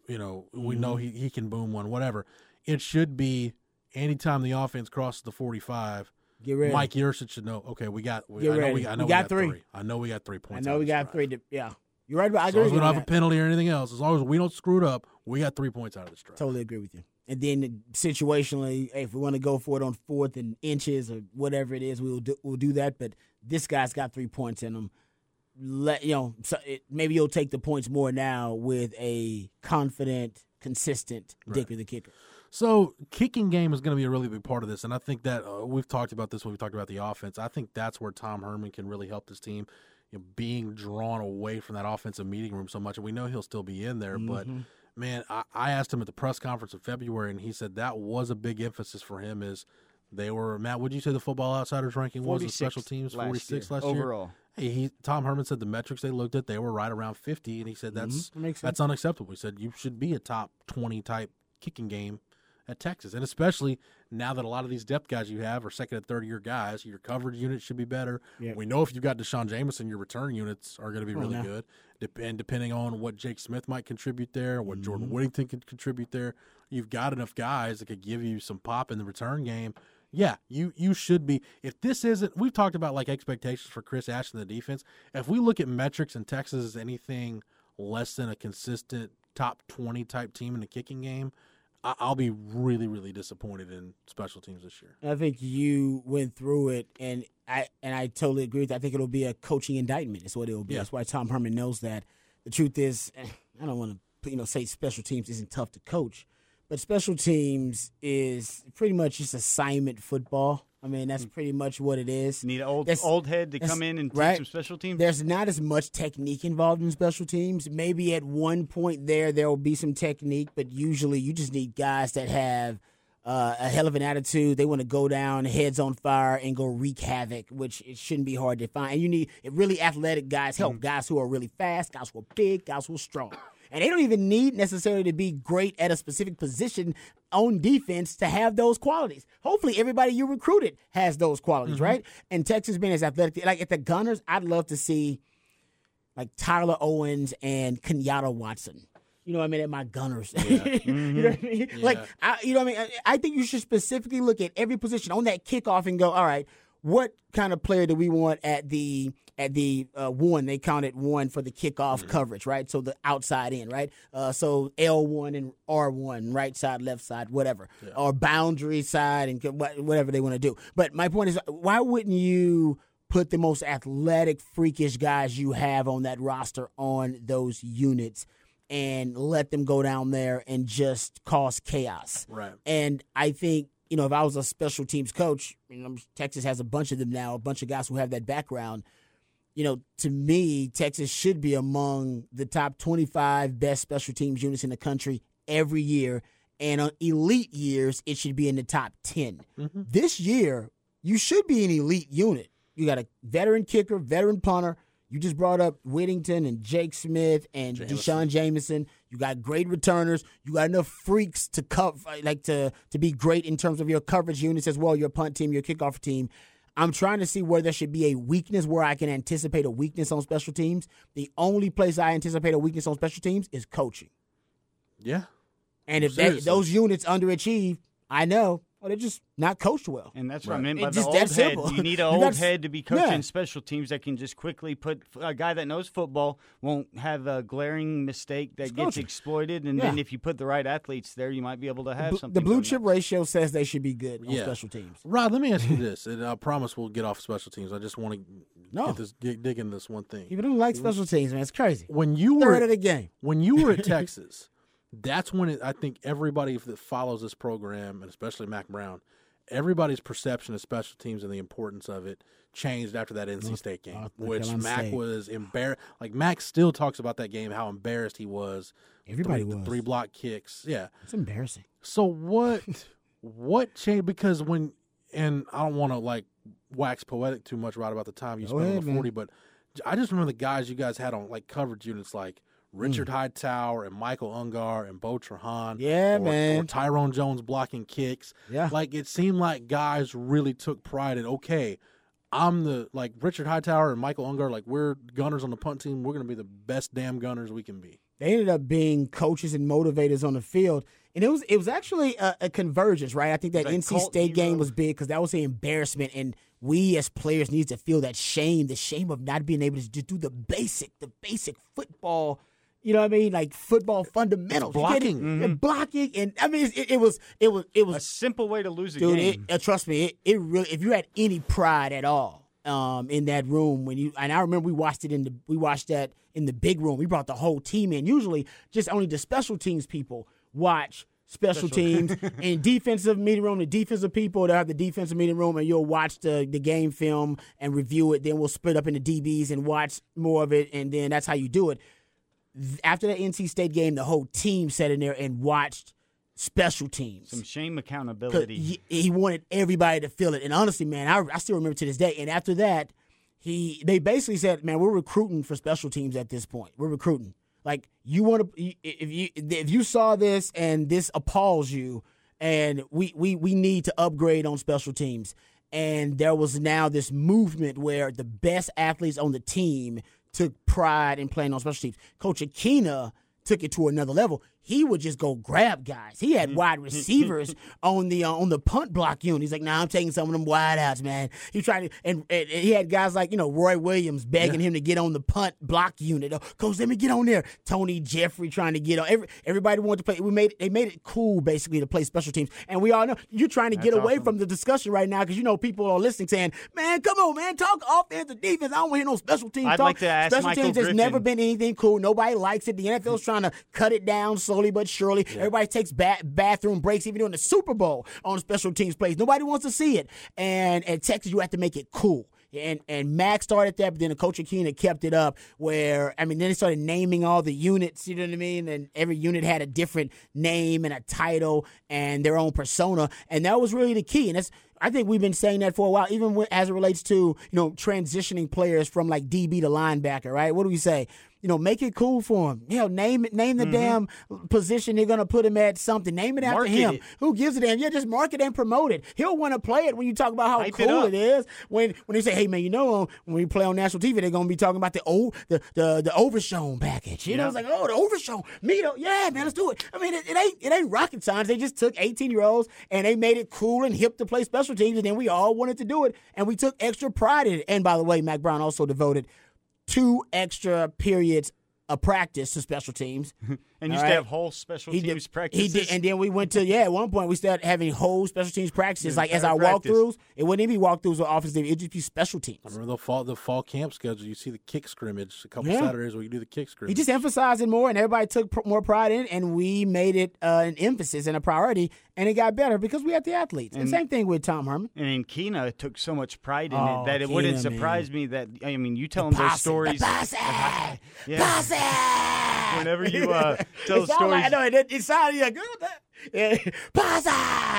you know, we know mm-hmm. he, he can boom one, whatever. It should be anytime the offense crosses the 45, Get ready. Mike Yurcich should know. Okay, we got. We, Get I know ready. we, I We know got three. I know we got three points. I know we got drive. three. To, yeah, you're right. About, I As long as we don't on have a penalty or anything else, as long as we don't screw it up, we got three points out of this drive. Totally agree with you. And then situationally, hey, if we want to go for it on fourth and inches or whatever it is, we'll do, we'll do that. But this guy's got three points in him. Let you know, so it, maybe you'll take the points more now with a confident, consistent Dicker the kicker. So kicking game is going to be a really big part of this, and I think that uh, we've talked about this when we talked about the offense. I think that's where Tom Herman can really help this team, you know, being drawn away from that offensive meeting room so much. And we know he'll still be in there, but man, I, I asked him at the press conference in February, and he said that was a big emphasis for him. Is they were Matt? Would you say the Football Outsiders ranking was in 46 special teams last forty six year, last year overall. He Tom Herman said the metrics they looked at they were right around fifty, and he said that's That makes that's unacceptable. He said you should be a top twenty type kicking game at Texas, and especially now that a lot of these depth guys you have are second and third year guys, your coverage unit should be better. Yep. We know if you've got D'Shawn Jamison, your return units are going to be Oh, really no. good. And depending on what Jake Smith might contribute there, what Jordan Mm-hmm. Whittington can contribute there, you've got enough guys that could give you some pop in the return game. Yeah, you you should be. If this isn't, we've talked about like expectations for Chris Ash in the defense. If we look at metrics and Texas is anything less than a consistent top twenty type team in the kicking game, I- I'll be really really disappointed in special teams this year. I think you went through it, and I and I totally agree with. That. I think it'll be a coaching indictment. Is what it will be. Yeah. That's why Tom Herman knows that. The truth is, eh, I don't want to you know say special teams isn't tough to coach, but special teams is pretty much just assignment football. I mean, that's pretty much what it is. Need an old That's- old head to come in and teach right. some special teams. There's not as much technique involved in special teams. Maybe at one point there there will be some technique, but usually you just need guys that have uh, a hell of an attitude. They want to go down, heads on fire, and go wreak havoc, which it shouldn't be hard to find. And you need really athletic guys help guys who are really fast, guys who are big, guys who are strong. And they don't even need necessarily to be great at a specific position on defense to have those qualities. Hopefully, everybody you recruited has those qualities, mm-hmm. right? And Texas being as athletic, like at the Gunners, I'd love to see like Tyler Owens and Kenyatta Watson. You know what I mean? At my Gunners. you know what I mm-hmm. mean? Like, I, you know what I mean? I, I think you should specifically look at every position on that kickoff and go, all right, what kind of player do we want at the at the uh, one? They counted one for the kickoff coverage, right? So the outside in, right? Uh, so L one and R one, right side, left side, whatever, or boundary side and whatever they want to do. But my point is, why wouldn't you? put the most athletic, freakish guys you have on that roster on those units and let them go down there and just cause chaos. Right. And I think, you know, if I was a special teams coach, you know, Texas has a bunch of them now, a bunch of guys who have that background. You know, to me, Texas should be among the top 25 best special teams units in the country every year. And on elite years, it should be in the top 10. Mm-hmm. This year, you should be an elite unit. You got a veteran kicker, veteran punter. You just brought up Whittington and Jake Smith and D'Shawn Jamison. You got great returners. You got enough freaks to cover, like to to be great in terms of your coverage units as well. Your punt team, your kickoff team. I'm trying to see where there should be a weakness where I can anticipate a weakness on special teams. The only place I anticipate a weakness on special teams is coaching. Yeah. And if that, those units underachieve, I know, oh, they're just not coached well. And that's what I Right. meant by It's the just old that head. simple. You need an old gotta head to be coaching Yeah. special teams that can just quickly put a guy that knows football won't have a glaring mistake that Just gets coaching. exploited. And then if you put the right athletes there, you might be able to have Bl- something. the blue chip on. ratio says they should be good on Yeah. special teams. Rod, let me ask you this, and I promise we'll get off special teams. I just want to No. get this, dig, dig into this one thing. People don't like special teams, man. It's crazy. When you were Third of the game. when you were at Texas, that's when it, I think everybody that follows this program, and especially Mack Brown, everybody's perception of special teams and the importance of it changed after that NC State game, which Mack State. was embarrassed. Like Mack still talks about that game, how embarrassed he was. Everybody three, was. three block kicks. Yeah. It's embarrassing. So what what changed? Because when and I don't want to like wax poetic too much right about the time you Go spent on ahead, the man. forty, but I just remember the guys you guys had on like coverage units like Richard mm. Hightower and Michael Ungar and Bo Trahan. Yeah, or, man. Or Tyrone Jones blocking kicks. Yeah. Like it seemed like guys really took pride in okay. I'm the like Richard Hightower and Michael Ungar, like we're gunners on the punt team. We're gonna be the best damn gunners we can be. They ended up being coaches and motivators on the field, and it was it was actually a, a convergence, right? I think that Like NC State game was big because that was an embarrassment, and we as players need to feel that shame, the shame of not being able to just do the basic, the basic football. You know what I mean? Like football fundamentals, it? Blocking. And blocking, and I mean, it, it was, it was, it was A simple way to lose a dude. It, game. uh, trust me, it, it really. If you had any pride at all um, in that room when you, and I remember we watched it in the, we watched that in the big room. We brought the whole team in. Usually, just only the special teams people watch special, teams in defensive meeting room. The defensive people that have the defensive meeting room, and you'll watch the the game film and review it. Then we'll split up into DBs and watch more of it, and then that's how you do it after that NC State game, the whole team sat in there and watched special teams. Some shame accountability. He, he wanted everybody to feel it. And honestly, man, I, I still remember to this day. And after that, he they basically said, "Man, we're recruiting for special teams at this point. We're recruiting. Like you want to if you if you saw this and this appalls you." and we we we need to upgrade on special teams. And there was now this movement where the best athletes on the team took pride in playing on special teams. Coach Akina took it to another level. He would just go grab guys. He had wide receivers on the uh, on the punt block unit. He's like, "Nah, I'm taking some of them wide outs, man." He tried to, and, and he had guys like you know Roy Williams begging him to get on the punt block unit. Oh, Coach, let me get on there. Tony Jeffrey trying to get on. Every, everybody wanted to play. We made they made it cool basically to play special teams, and we all know you're trying to get away awesome. from the discussion right now because you know people are listening saying, "Man, come on, man, talk offense and defense. I don't want to hear no special teams I'd talk." like special Michael teams has never been anything cool. Nobody likes it. The NFL's trying to cut it down slowly but surely. Everybody takes ba- bathroom breaks, even during the Super Bowl on special teams plays. Nobody wants to see it. And at Texas, you have to make it cool. And and Max started that, but then the coach Akina kept it up. Where I mean, then they started naming all the units. You know what I mean? And every unit had a different name and a title and their own persona, and that was really the key. And that's I think we've been saying that for a while, even when, as it relates to you know transitioning players from like DB to linebacker. Right? What do we say? You know, make it cool for him. You know, name it, name the mm-hmm. damn position they're gonna put him at. Something. Name it after Market him. it. Who gives a damn? Yeah, just market and promote it. He'll want to play it when you talk about how Hype cool up. it is. When when they say, "Hey man, you know, um, when we play on national TV, they're gonna be talking about the old the the the Overshown package." You know, Yeah. it's like, "Oh, the Overshown up. Yeah, man, let's do it." I mean, it, it ain't it ain't rocket science. They just took 18 year olds and they made it cool and hip to play special teams, and then we all wanted to do it, and we took extra pride in it. And by the way, Mack Brown also devoted two extra periods of practice to special teams. And All used to have whole special He teams did, practices. He did, and then we went to yeah. At one point, we started having whole special teams practices. Yeah, like as our practice. walkthroughs, it wouldn't even be walkthroughs or offensive. It'd just be special teams. I remember the fall the fall camp schedule. You see the kick scrimmage a couple Yeah. Saturdays where you do the kick scrimmage. He just emphasized it more, and everybody took pr- more pride in it, and we made it uh, an emphasis and a priority, and it got better because we had the athletes. And, And- same thing with Tom Herman. And then Keena took so much pride in Oh, it that it Keena, wouldn't man. surprise me that I mean you tell them those Posse, stories. The posse, Yeah. posse. Whenever you uh, tell like, stories, I know it, it sounded like "Girl, that- yeah, posse.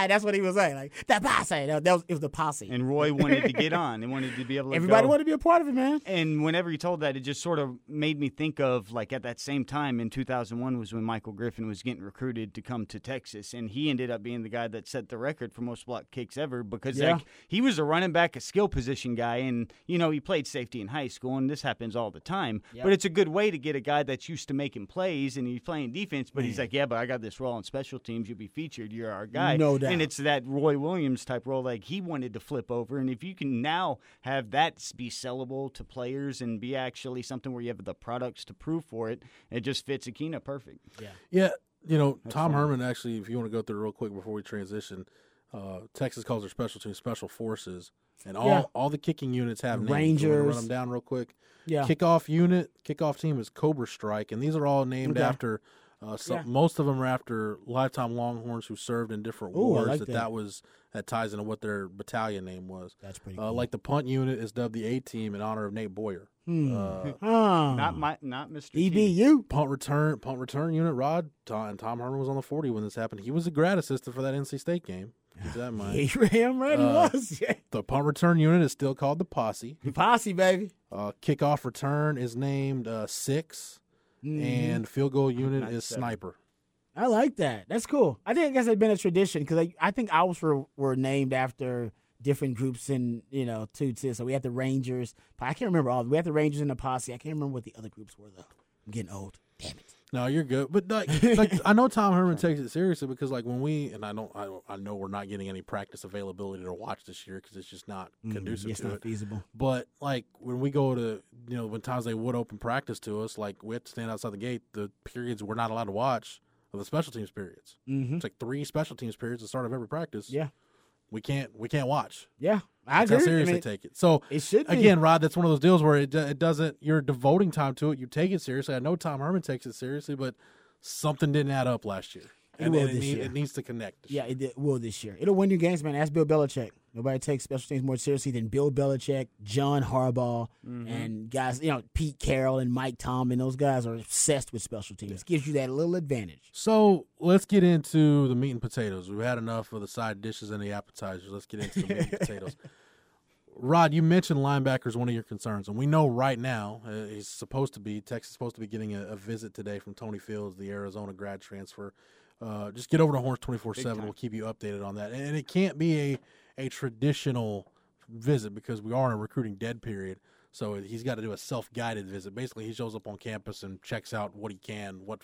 That's what he was saying, like the posse. That, that was, it was the posse. and Roy wanted to get on and wanted to be able to. Everybody go. wanted to be a part of it, man. And whenever he told that, it just sort of made me think of like at that same time in 2001 was when Michael Griffin was getting recruited to come to Texas, and he ended up being the guy that set the record for most block kicks ever because Yeah. like he was a running back, a skill position guy, and you know he played safety in high school, and this happens all the time. But it's a good way to get a guy that's used to making plays and he's playing defense, but he's like, yeah, but I got this role on special teams. You'll be featured. You're our guy. No doubt. And it's that Roy Williams type role, like he wanted to flip over. And if you can now have that be sellable to players and be actually something where you have the products to prove for it, it just fits Akina perfect. Yeah. Yeah, you know, Tom Herman actually, if you want to go through real quick before we transition, uh, Texas calls their special teams special forces, and all Yeah. all the kicking units have names. You wanna Rangers. run them down real quick. Yeah. Kickoff unit, kickoff team is Cobra Strike, and these are all named Okay. after. Uh, some, Yeah. Most of them are after lifetime Longhorns who served in different Ooh, wars. like that, that. that was that ties into what their battalion name was. That's pretty Uh, cool. like the punt unit is dubbed the A team in honor of Nate Boyer. Hmm. Uh, Oh. Not my, not Mr. T. EBU. punt return punt return unit Rod Tom, and Tom Herman was on the forty when this happened. He was a grad assistant for that NC State game. Keep that in mind. Abraham right he Uh, was. The punt return unit is still called the posse. The Posse, baby. Uh, kickoff return is named uh, 6 Mm-hmm. and field goal unit is sniper. I like that. That's cool. I think I guess it's been a tradition because I, I think ours were, were named after different groups in you know too too. So we had the Rangers. I can't remember all. We had the Rangers and the Posse. I can't remember what the other groups were though. I'm getting old. No, you're good. But like, like I know Tom Herman takes it seriously because like when we and I don't I, don't- I know we're not getting any practice availability to watch this year because it's just not conducive it's to not it. feasible. But like when we go to you know when times they would open practice to us, like we have to stand outside the gate. The periods we're not allowed to watch are the special teams periods. Mm-hmm. It's like three special teams periods at the start of every practice. Yeah. we can't we can't watch. Yeah. I That's how agree. serious I mean, they take it. So It should be. again, Rod, that's one of those deals where it it doesn't. You're devoting time to it. You take it seriously. I know Tom Herman takes it seriously, but something didn't add up last year, It and, will and it, this need- year. it needs to connect. Yeah, year. it will this year. It'll win you games, man. Ask Bill Belichick. Nobody takes special teams more seriously than Bill Belichick, John Harbaugh, Mm-hmm. and guys, you know, Pete Carroll and Mike Tomlin. Those guys are obsessed with special teams. Gives you that little advantage. So let's get into the meat and potatoes. We've had enough of the side dishes and the appetizers. Let's get into the meat and potatoes. Rod, you mentioned linebackers one of your concerns, and we know right now uh, he's supposed to be Texas is supposed to be getting a, a visit today from Tony Fields, the Arizona grad transfer. uh, just get over to Horns twenty four seven. We'll keep you updated on that. And it can't be a a traditional visit because we are in a recruiting dead period. So he's got to do a self guided visit. Basically, he shows up on campus and checks out what he can, what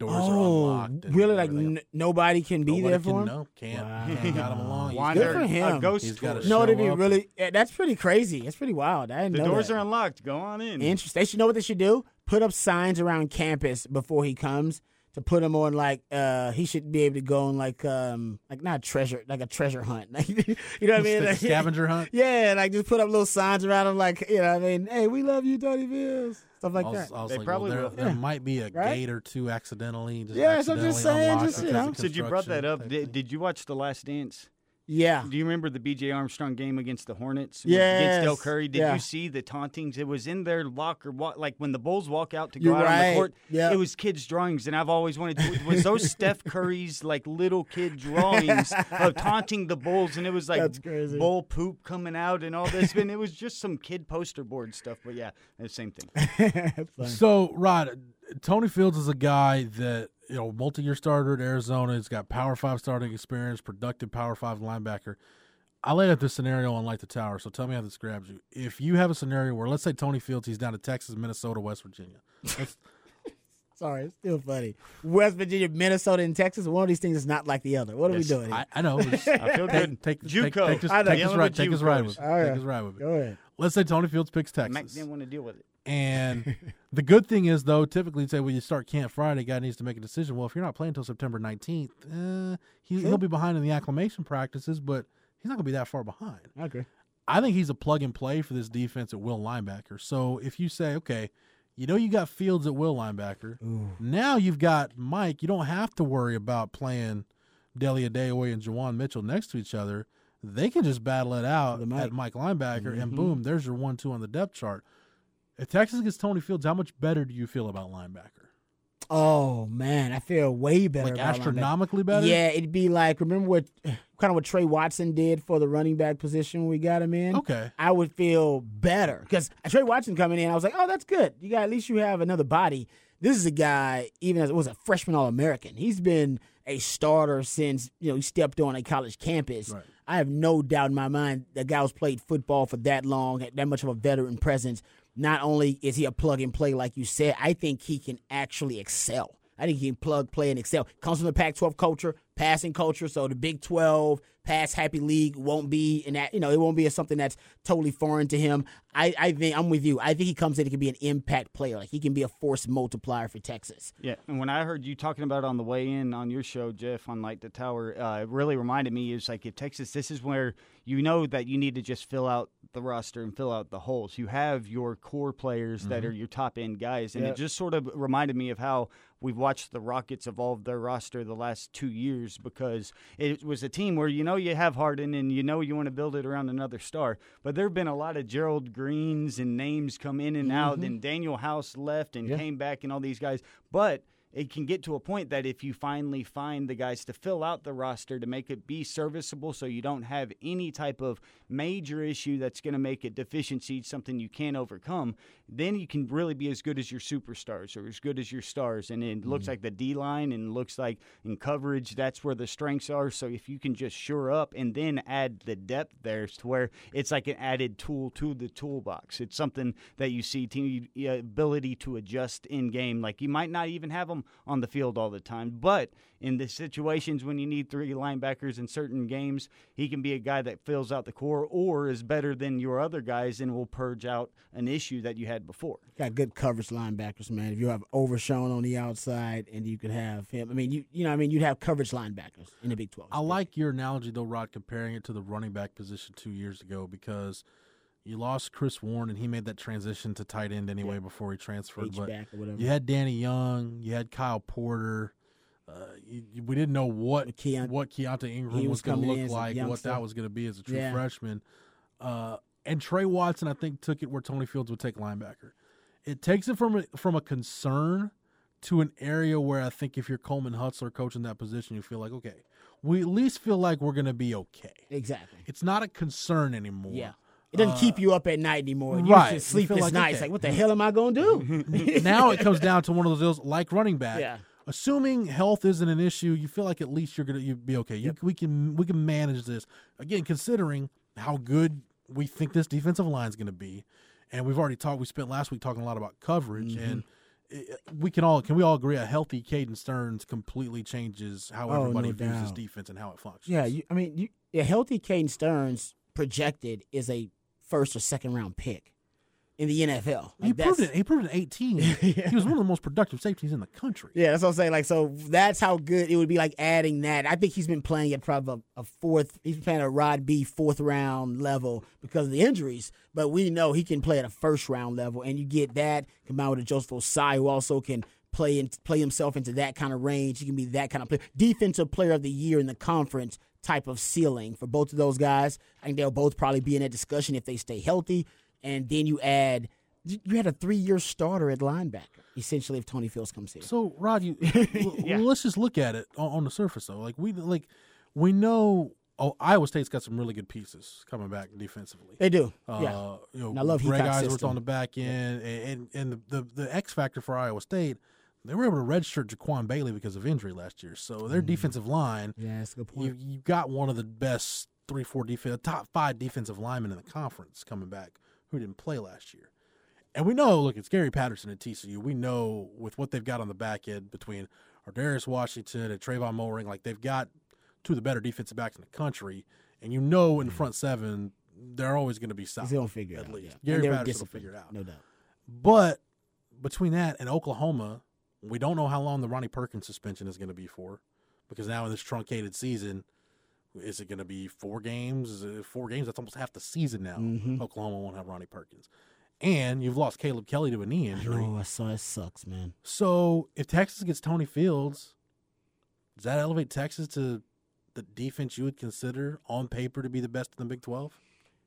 doors are Oh, unlocked. and really? Like n- nobody can be Nobody there can, for him? No, can't. Wow. Can't got him along. He's Wander, Good for him. A ghost He's gotta. No, to be up. really, eh, that's pretty crazy. That's pretty wild. I didn't The know doors that. are unlocked. Go on in. Interesting. They should know what they should do. Put up signs around campus before he comes to put him on like uh he should be able to go on like um like not treasure like a treasure hunt. Like you know what I mean? Like Like- scavenger hunt. Yeah, like just put up little signs around him like you know what I mean, hey, we love you, Tony Fields. Stuff like I was, that. I was They like, probably well, there, will. there Yeah. might be a Right? gate or two accidentally. Just Yeah, so I'm just accidentally saying, just, you know. of Since you brought that up, did, did you watch The Last Dance? Yeah. Do you remember the B.J. Armstrong game against the Hornets? Yeah. Against Dell Curry? Did Yeah. you see the tauntings? It was in their locker. wa- Like when the Bulls walk out to go You're out on the court, Yep. it was kids' drawings. And I've always wanted to. Was those Steph Curry's like little kid drawings of taunting the Bulls? And it was like That's crazy. bull poop coming out and all this. and it was just some kid poster board stuff. But yeah, the same thing. So, Rod, Tony Fields is a guy that you know, multi-year starter at Arizona. He's got Power Five starting experience, productive Power Five linebacker. I laid out this scenario on Light the Tower, so tell me how this grabs you. If you have a scenario where, let's say, Tony Fields, he's down to Texas, Minnesota, West Virginia. Sorry, it's still funny. West Virginia, Minnesota, and Texas. One of these things is not like the other. What are Yes, we doing? Here? I, I know. Just I feel take, good. take, take, JUCO. take, this, I know. take this right, take this right with, Oh, yeah. take this right with me. Go ahead. Let's say Tony Fields picks Mac Texas. didn't want to deal with it. And the good thing is, though, typically say when you start Camp Friday, guy needs to make a decision. Well, if you're not playing until September 19th, uh, he, he'll be behind in the acclimation practices, but he's not going to be that far behind. I agree. I think he's a plug and play for this defense at will linebacker. So if you say, okay, you know you got Fields at will linebacker, now you've got Mike. You don't have to worry about playing Dele Adeoye and Juwan Mitchell next to each other. They can just battle it out Mike. at Mike linebacker, and Mhm. boom, there's your one-two on the depth chart. If Texas gets Tony Fields, how much better do you feel about linebacker? Oh man, I feel way better. Like about linebacker. astronomically better? Yeah, it'd be like remember what kind of what Tre Watson did for the running back position when we got him in. Okay. I would feel better because Tre Watson coming in, I was like, oh, that's good. You got at least you have another body. This is a guy, even as was a freshman All American. He's been a starter since you know he stepped on a college campus. Right. I have no doubt in my mind that guy who's played football for that long, that much of a veteran presence. Not only is he a plug and play, like you said, I think he can actually excel. I think he can plug, play, and excel. Comes from the Pac-12 culture, passing culture. So the Big 12 pass happy league won't be in that. You know, it won't be something that's totally foreign to him. I, I think I'm with you. I think he comes in. He can be an impact player. Like he can be a force multiplier for Texas. Yeah, and when I heard you talking about it on the way in on your show, Jeff, on Light the Tower, uh, it really reminded me is like if Texas, this is where you know that you need to just fill out the roster and fill out the holes. You have your core players that mm-hmm. are your top end guys, and Yeah. it just sort of reminded me of how we've watched the Rockets evolve their roster the last two years because it was a team where you know you have Harden and you know you want to build it around another star, but there have been a lot of Gerald Greens and names come in and out, mm-hmm. and Danuel House left and Yeah. came back, and all these guys, but it can get to a point that if you finally find the guys to fill out the roster to make it be serviceable so you don't have any type of major issue that's going to make it deficiency something you can't overcome then you can really be as good as your superstars or as good as your stars. And it looks mm. like the D line and looks like in coverage that's where the strengths are. So if you can just shore up and then add the depth there to where it's like an added tool to the toolbox. It's something that you see team ability to adjust in game like you might not even have them on the field all the time but in the situations when you need three linebackers in certain games he can be a guy that fills out the core or is better than your other guys and will purge out an issue that you had before Got good coverage linebackers, man. If you have Overshown on the outside, and you could have him. I mean, you you know, I mean, you'd have coverage linebackers in the Big 12. I like your analogy though, Rod, comparing it to the running back position two years ago because you lost Chris Warren and he made that transition to tight end anyway before he transferred. But H-back or whatever. you had Danny Young, you had Kyle Porter. Uh, you, you- we didn't know what Keont- what Keaontay Ingram was, was going to look in as a like, what that was going to be as a true Yeah. freshman. Uh, and Tre Watson, I think, took it where Tony Fields would take linebacker. It takes it from a, from a concern to an area where I think if you're Coleman Hutzler coaching that position, you feel like, okay, we at least feel like we're going to be okay. exactly. It's not a concern anymore. Yeah. It doesn't keep uh, you up at night anymore. You right. just sleepless like, nights. Like, what the hell am I going to do? now it comes down to one of those deals like running back, Yeah. assuming health isn't an issue, you feel like at least you're gonna you be okay. You, we can we can manage this again, considering how good we think this defensive line is going to be, and we've already talked. We spent last week talking a lot about coverage, Mm-hmm. and it, we can all can we all agree a healthy Caden Sterns completely changes how Oh, everybody no views his doubt. defense and how it functions. Yeah, you, I mean, you, a healthy Caden Sterns projected is a first or second round pick in the NFL. he proved it. He proved it at 18. He was one of the most productive safeties in the country. Yeah, that's what I'm saying. Like, so that's how good it would be. Like adding that. I think he's been playing at probably a, a fourth. He's been playing a Rod B fourth round level because of the injuries. But we know he can play at a first round level, and you get that combined with a Joseph Ossai, who also can play and play himself into that kind of range. He can be that kind of player, defensive player of the year in the conference type of ceiling for both of those guys. I think they'll both probably be in that discussion if they stay healthy. And then you add. You had a three-year starter at linebacker, essentially. If Tony Fields comes here, So Rod, you well, let's just look at it on, on the surface though. Like we like we know oh Iowa State's got some really good pieces coming back defensively. They do. Uh, yeah. You know, And I love Greg Heacock's Eisworth system. on the back end, and and, and the, the the X factor for Iowa State. They were able to redshirt Jaquan Bailey because of injury last year. So their mm. defensive line, Yeah, that's a good point. you you got one of the best three four defense uh, top five defensive linemen in the conference coming back who didn't play last year. And we know, look, it's Gary Patterson at TCU. We know with what they've got on the back end between Ardarius Washington and Trevon Moehrig, like they've got two of the better defensive backs in the country. And you know in mm. front seven, they're always going to be solid. Gonna figure it at out. least. yeah. Gary Patterson will figure it out. no doubt. But between that and Oklahoma, we don't know how long the Ronnie Perkins suspension is going to be for, because now in this truncated season, is it going to be four games? Four games? That's almost half the season now. Mm-hmm. Oklahoma won't have Ronnie Perkins, and you've lost Caleb Kelly to a knee injury. Oh, I saw it sucks, man. So if Texas gets Tony Fields, does that elevate Texas to the defense you would consider on paper to be the best in the Big Twelve?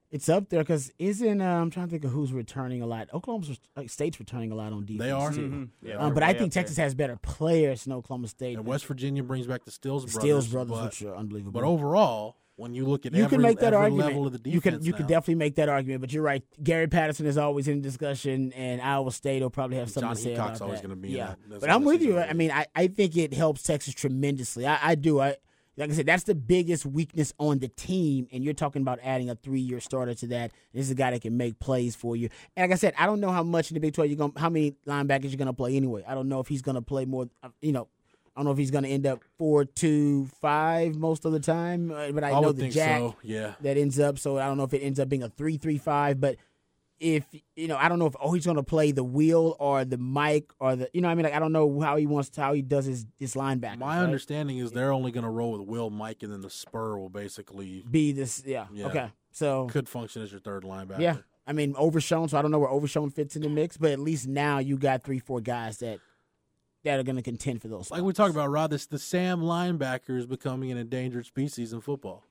It's up there because isn't uh, I'm trying to think of who's returning a lot. Oklahoma State's returning a lot on defense. They are. too. Yeah, Um, but I think up there. Texas has better players than Oklahoma State. And West Virginia brings back the Stills brothers. Steele's brothers, but- which are unbelievable. But overall, when you look at you every, can make that argument. level of the defense, you can you can definitely make that argument. But you're right. Gary Patterson is always in discussion, and Iowa State will probably have something John to say Heacock's about always that. gonna be in yeah, that- but I'm with you. I mean, I, I think it helps Texas tremendously. I, I do. I like I said, that's the biggest weakness on the team, and you're talking about adding a three year starter to that. This is a guy that can make plays for you. And like I said, I don't know how much in the Big Twelve you're going to, how many linebackers you're going to play anyway. I don't know if he's going to play more. uh, You know. I don't know if he's going to end up four two five most of the time, uh, but I, I know the Jack so. Yeah, that ends up. So I don't know if it ends up being a three three five, but if you know, I don't know if oh he's going to play the wheel or the mic or the you know what I mean like I don't know how he wants to, how he does his his linebacker. my understanding is they're only going to roll with Will, Mike, and then the spur will basically be this yeah, Yeah. okay so could function as your third linebacker. yeah I mean Overshown so I don't know where Overshown fits in the mix, but at least now you got three four guys that that are going to contend for those. like we talked about, Rod. This the Sam linebacker is becoming an endangered species in football.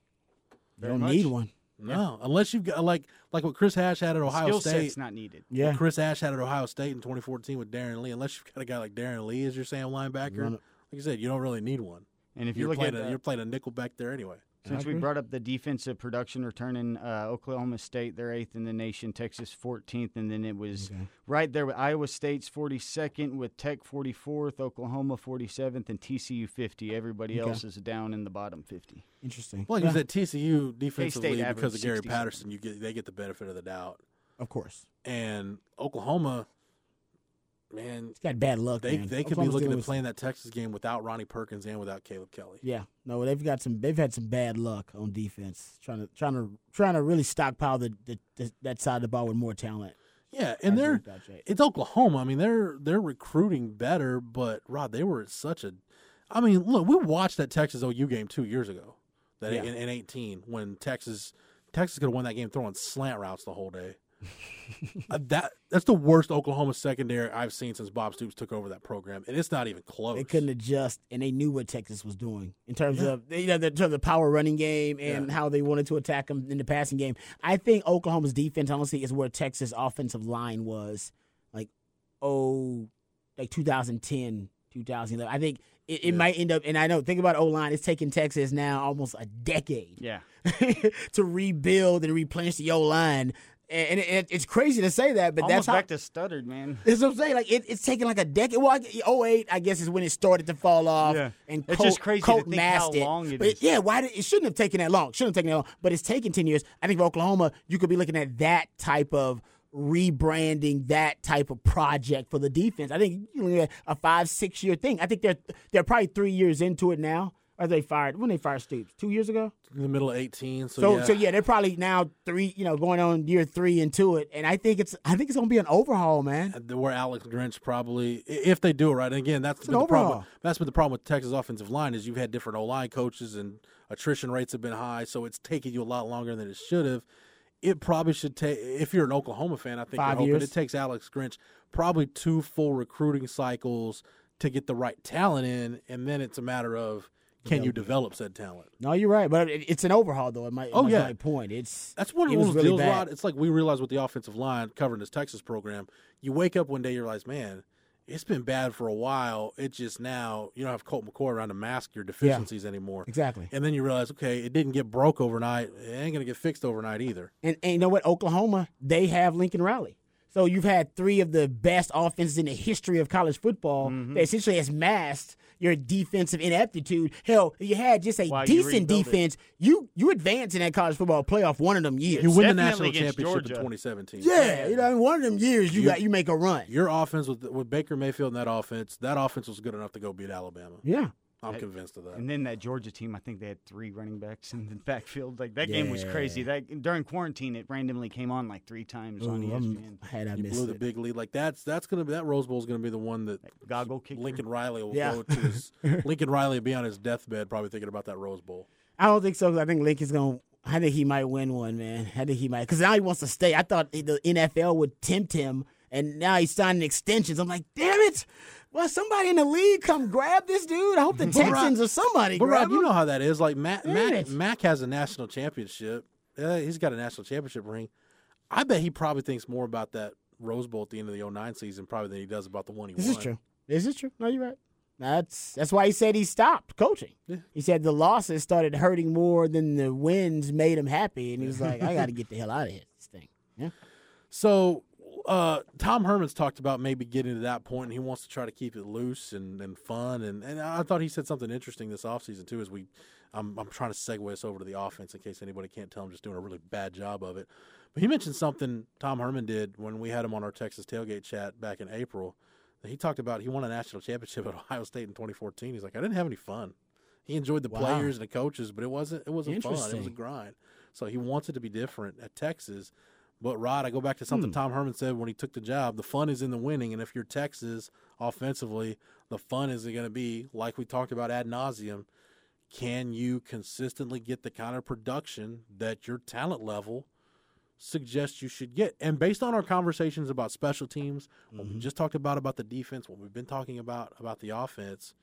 You don't need one. No, unless you've got like like what Chris Ash had at Ohio Skill State. set's not needed. Yeah, Chris Ash had at Ohio State in 2014 with Darron Lee. Unless you've got a guy like Darron Lee as your Sam linebacker, Run like it. you said, you don't really need one. And if you're you look playing at a, the- you're playing a nickel back there anyway. Since we brought up the defensive production returning, uh, Oklahoma State, they're eighth in the nation, Texas 14th, and then it was right there with Iowa State's 42nd, with Tech 44th, Oklahoma 47th, and TCU 50. Everybody Okay. else is down in the bottom 50. interesting. Well, Yeah, you said TCU defensively because of Gary 60 Patterson, you get they get the benefit of the doubt, of course. and Oklahoma, man, he's got bad luck. they man. they could be looking at with- playing that Texas game without Ronnie Perkins and without Caleb Kelly. Yeah, no, they've got some. They've had some bad luck on defense, trying to trying to trying to really stockpile the, the, the that side of the ball with more talent. Yeah, and they're with that, Jay. it's Oklahoma. I mean, they're they're recruiting better, but Rod, they were such a. I mean, look, we watched that Texas OU game two years ago, that Yeah. in, in eighteen when Texas Texas could have won that game throwing slant routes the whole day. Uh, that that's the worst Oklahoma secondary I've seen since Bob Stoops took over that program, and it's not even close. They couldn't adjust, and they knew what Texas was doing in terms of you know, in terms of the power running game and Yeah. how they wanted to attack them in the passing game. I think Oklahoma's defense, honestly, is where Texas' offensive line was, like oh, like 2010, 2011. I think it, it might end up, and I know think about O line. It's taken Texas now almost a decade. Yeah. to rebuild and replenish the O line. And it, it's crazy to say that, but Almost that's how. back to stuttered, man. That's what I'm saying. Like it, it's taken like a decade. Well, I, 08, I guess, is when it started to fall off. Yeah. and It's Colt, just crazy to think how it. long it but is. Yeah, why did it shouldn't have taken that long? Shouldn't have taken that long. But it's taken ten years. I think for Oklahoma, you could be looking at that type of rebranding, that type of project for the defense. I think you're looking at a five, six year thing. I think they're they're probably three years into it now. Are they fired? When they fired Stoops? Two years ago. In the middle of 18. So, So yeah. so yeah, they're probably now three, you know, going on year three into it, and I think it's I think it's gonna be an overhaul, man. Uh, where Alex Grinch probably, if they do it right, and again, that's It's been the problem. That's been the problem with Texas offensive line is you've had different O line coaches and attrition rates have been high, so it's taking you a lot longer than it should have. It probably should take. If you're an Oklahoma fan, I think Five hoping it takes Alex Grinch probably two full recruiting cycles to get the right talent in, and then it's a matter of can you develop said talent. No, you're right, but it, it's an overhaul though. It might. Oh, yeah. my point. It's That's one of it those was really deals, bad. It's like we realize with the offensive line covering this Texas program. You wake up one day, you realize, man, it's been bad for a while. It just now you don't have Colt McCoy around to mask your deficiencies anymore. Exactly. And then you realize, okay, it didn't get broke overnight. It ain't gonna get fixed overnight either. And, and you know what? Oklahoma, they have Lincoln Riley. So you've had three of the best offenses in the history of college football Mm-hmm. that essentially has masked your defensive ineptitude. Hell, you had just a While you decent it. defense. You you advance in that college football playoff one of them years. You win the national championship Georgia. in 2017. yeah, you know, in one of them years you You- got you make a run. Your offense with with Baker Mayfield and that offense, that offense was good enough to go beat Alabama. Yeah. I'm Hey, convinced of that. And then that Georgia team, I think they had three running backs in the backfield. Like that game was crazy. That during quarantine, it randomly came on like three times on Ooh, I'm- ESPN. had I You missed blew the big lead. Like that's that's gonna be that Rose Bowl is gonna be the one that Goggle kicker. Lincoln Riley will Yeah. go to his Lincoln Riley will be on his deathbed probably thinking about that Rose Bowl. I don't think so. 'cause I think Lincoln's going. to I think he might win one, man. I think he might because now he wants to stay. I thought the NFL would tempt him, and now he's signing extensions. I'm like, damn it! Well, somebody in the league come grab this dude. I hope the Texans or somebody. But grab Rob, you know how that is. Like Mack, Mack. Mack has a national championship. Uh, he's got a national championship ring. I bet he probably thinks more about that Rose Bowl at the end of the 09 season probably than he does about the one he This won. is it true. This is true. No, you're right. That's that's why he said he stopped coaching. Yeah. He said the losses started hurting more than the wins made him happy, and he was like, "I got to get the hell out of here." This thing. Yeah. So uh, Tom Herman's talked about maybe getting to that point, and he wants to try to keep it loose and, and fun. And, and I thought he said something interesting this offseason, too, as we I'm, I'm trying to segue us over to the offense in case anybody can't tell I'm just doing a really bad job of it. But he mentioned something Tom Herman did when we had him on our Texas tailgate chat back in April. That he talked about he won a national championship at Ohio State in 2014. He's like, I didn't have any fun. He enjoyed the Wow. players and the coaches, but it wasn't it wasn't fun. It was a grind. So he wants it to be different at Texas. But Rod, I go back to something Hmm. Tom Herman said when he took the job. The fun is in the winning, and if you're Texas offensively, the fun is going to be like we talked about ad nauseum. Can you consistently get the kind of production that your talent level suggests you should get? And based on our conversations about special teams, Mm-hmm. we just talked about about the defense, what we've been talking about about the offense,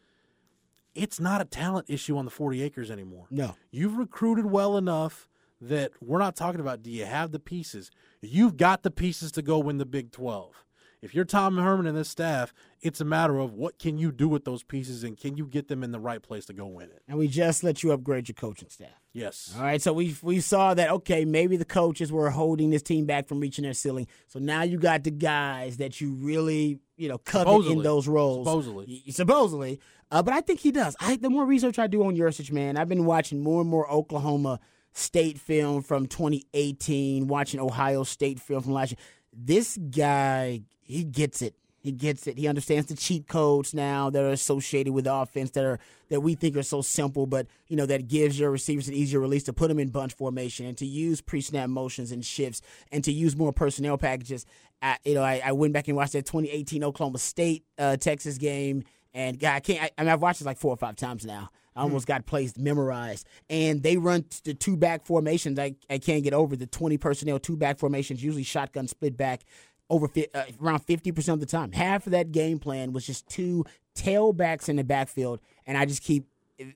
it's not a talent issue on the 40 acres anymore. No. You've recruited well enough that we're not talking about do you have the pieces? You've got the pieces to go win the Big 12. If you're Tom Herman and this staff, it's a matter of what can you do with those pieces and can you get them in the right place to go win it? And we just let you upgrade your coaching staff. Yes. All right, so we we saw that okay, maybe the coaches were holding this team back from reaching their ceiling. So now you got the guys that you really you know covet in those roles. Supposedly. Supposedly. Uh, but I think he does. I the more research I do on Yurcich, man, I've been watching more and more Oklahoma State film from 2018, watching Ohio State film from last year. This guy, he gets it. He gets it. He understands the cheat codes now that are associated with the offense that are that we think are so simple, but you know that gives your receivers an easier release to put them in bunch formation and to use pre-snap motions and shifts and to use more personnel packages. I, you know, I, I went back and watched that 2018 Oklahoma State uh, Texas game, and God, I can't. I, I mean, I've watched it like four or five times now. I almost got placed memorized, and they run the two back formations. I, I can't get over the 20 personnel two back formations, usually shotgun split back over uh, around 50% of the time. Half of that game plan was just two tailbacks in the backfield, and I just keep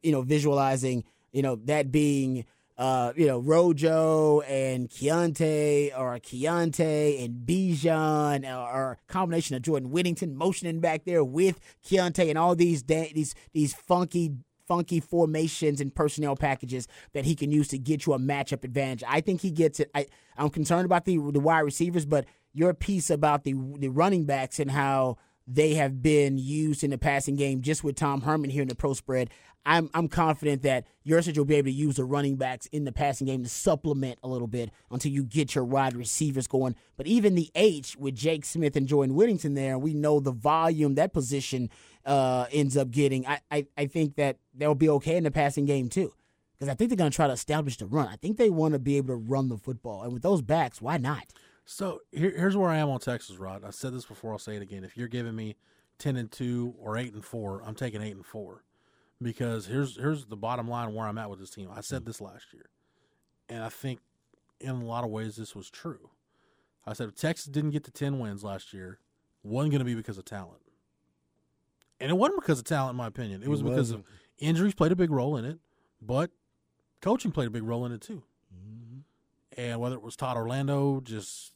you know visualizing you know that being uh, you know Rojo and Keaontay or Keaontay and Bijan or, or a combination of Jordan Whittington motioning back there with Keaontay and all these da- these these funky funky formations and personnel packages that he can use to get you a matchup advantage. I think he gets it. I, I'm concerned about the the wide receivers, but your piece about the the running backs and how they have been used in the passing game just with Tom Herman here in the pro spread. I'm I'm confident that Yurcich will be able to use the running backs in the passing game to supplement a little bit until you get your wide receivers going. But even the H with Jake Smith and Jordan Whittington there, we know the volume that position uh, ends up getting. I, I, I think that they'll be okay in the passing game too. Because I think they're going to try to establish the run. I think they want to be able to run the football. And with those backs, why not? So here, here's where I am on Texas, Rod. I said this before. I'll say it again. If you're giving me ten and two or eight and four, I'm taking eight and four because here's here's the bottom line where I'm at with this team. I said this last year, and I think in a lot of ways this was true. I said if Texas didn't get to ten wins last year, wasn't going to be because of talent, and it wasn't because of talent, in my opinion. It was It because of injuries played a big role in it, but coaching played a big role in it too. Mm-hmm. And whether it was Todd Orlando just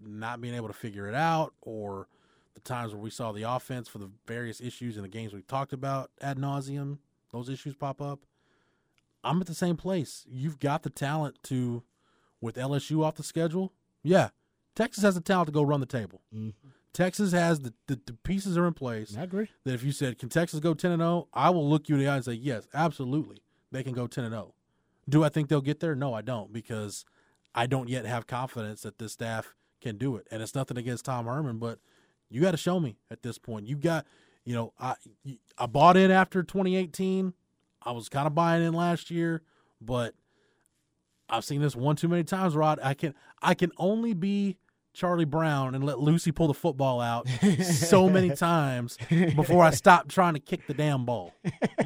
not being able to figure it out, or the times where we saw the offense for the various issues in the games we talked about ad nauseum, those issues pop up. I'm at the same place. You've got the talent to, with LSU off the schedule. Yeah, Texas has the talent to go run the table. Mm-hmm. Texas has the, the the pieces are in place. I agree. That if you said, "Can Texas go 10 and 0?" I will look you in the eye and say, "Yes, absolutely, they can go 10 and 0." Do I think they'll get there? No, I don't because I don't yet have confidence that this staff can do it. And it's nothing against Tom Herman, but you got to show me at this point. You got, you know, I I bought in after 2018. I was kind of buying in last year, but I've seen this one too many times, Rod. I can I can only be Charlie Brown and let Lucy pull the football out so many times before I stopped trying to kick the damn ball.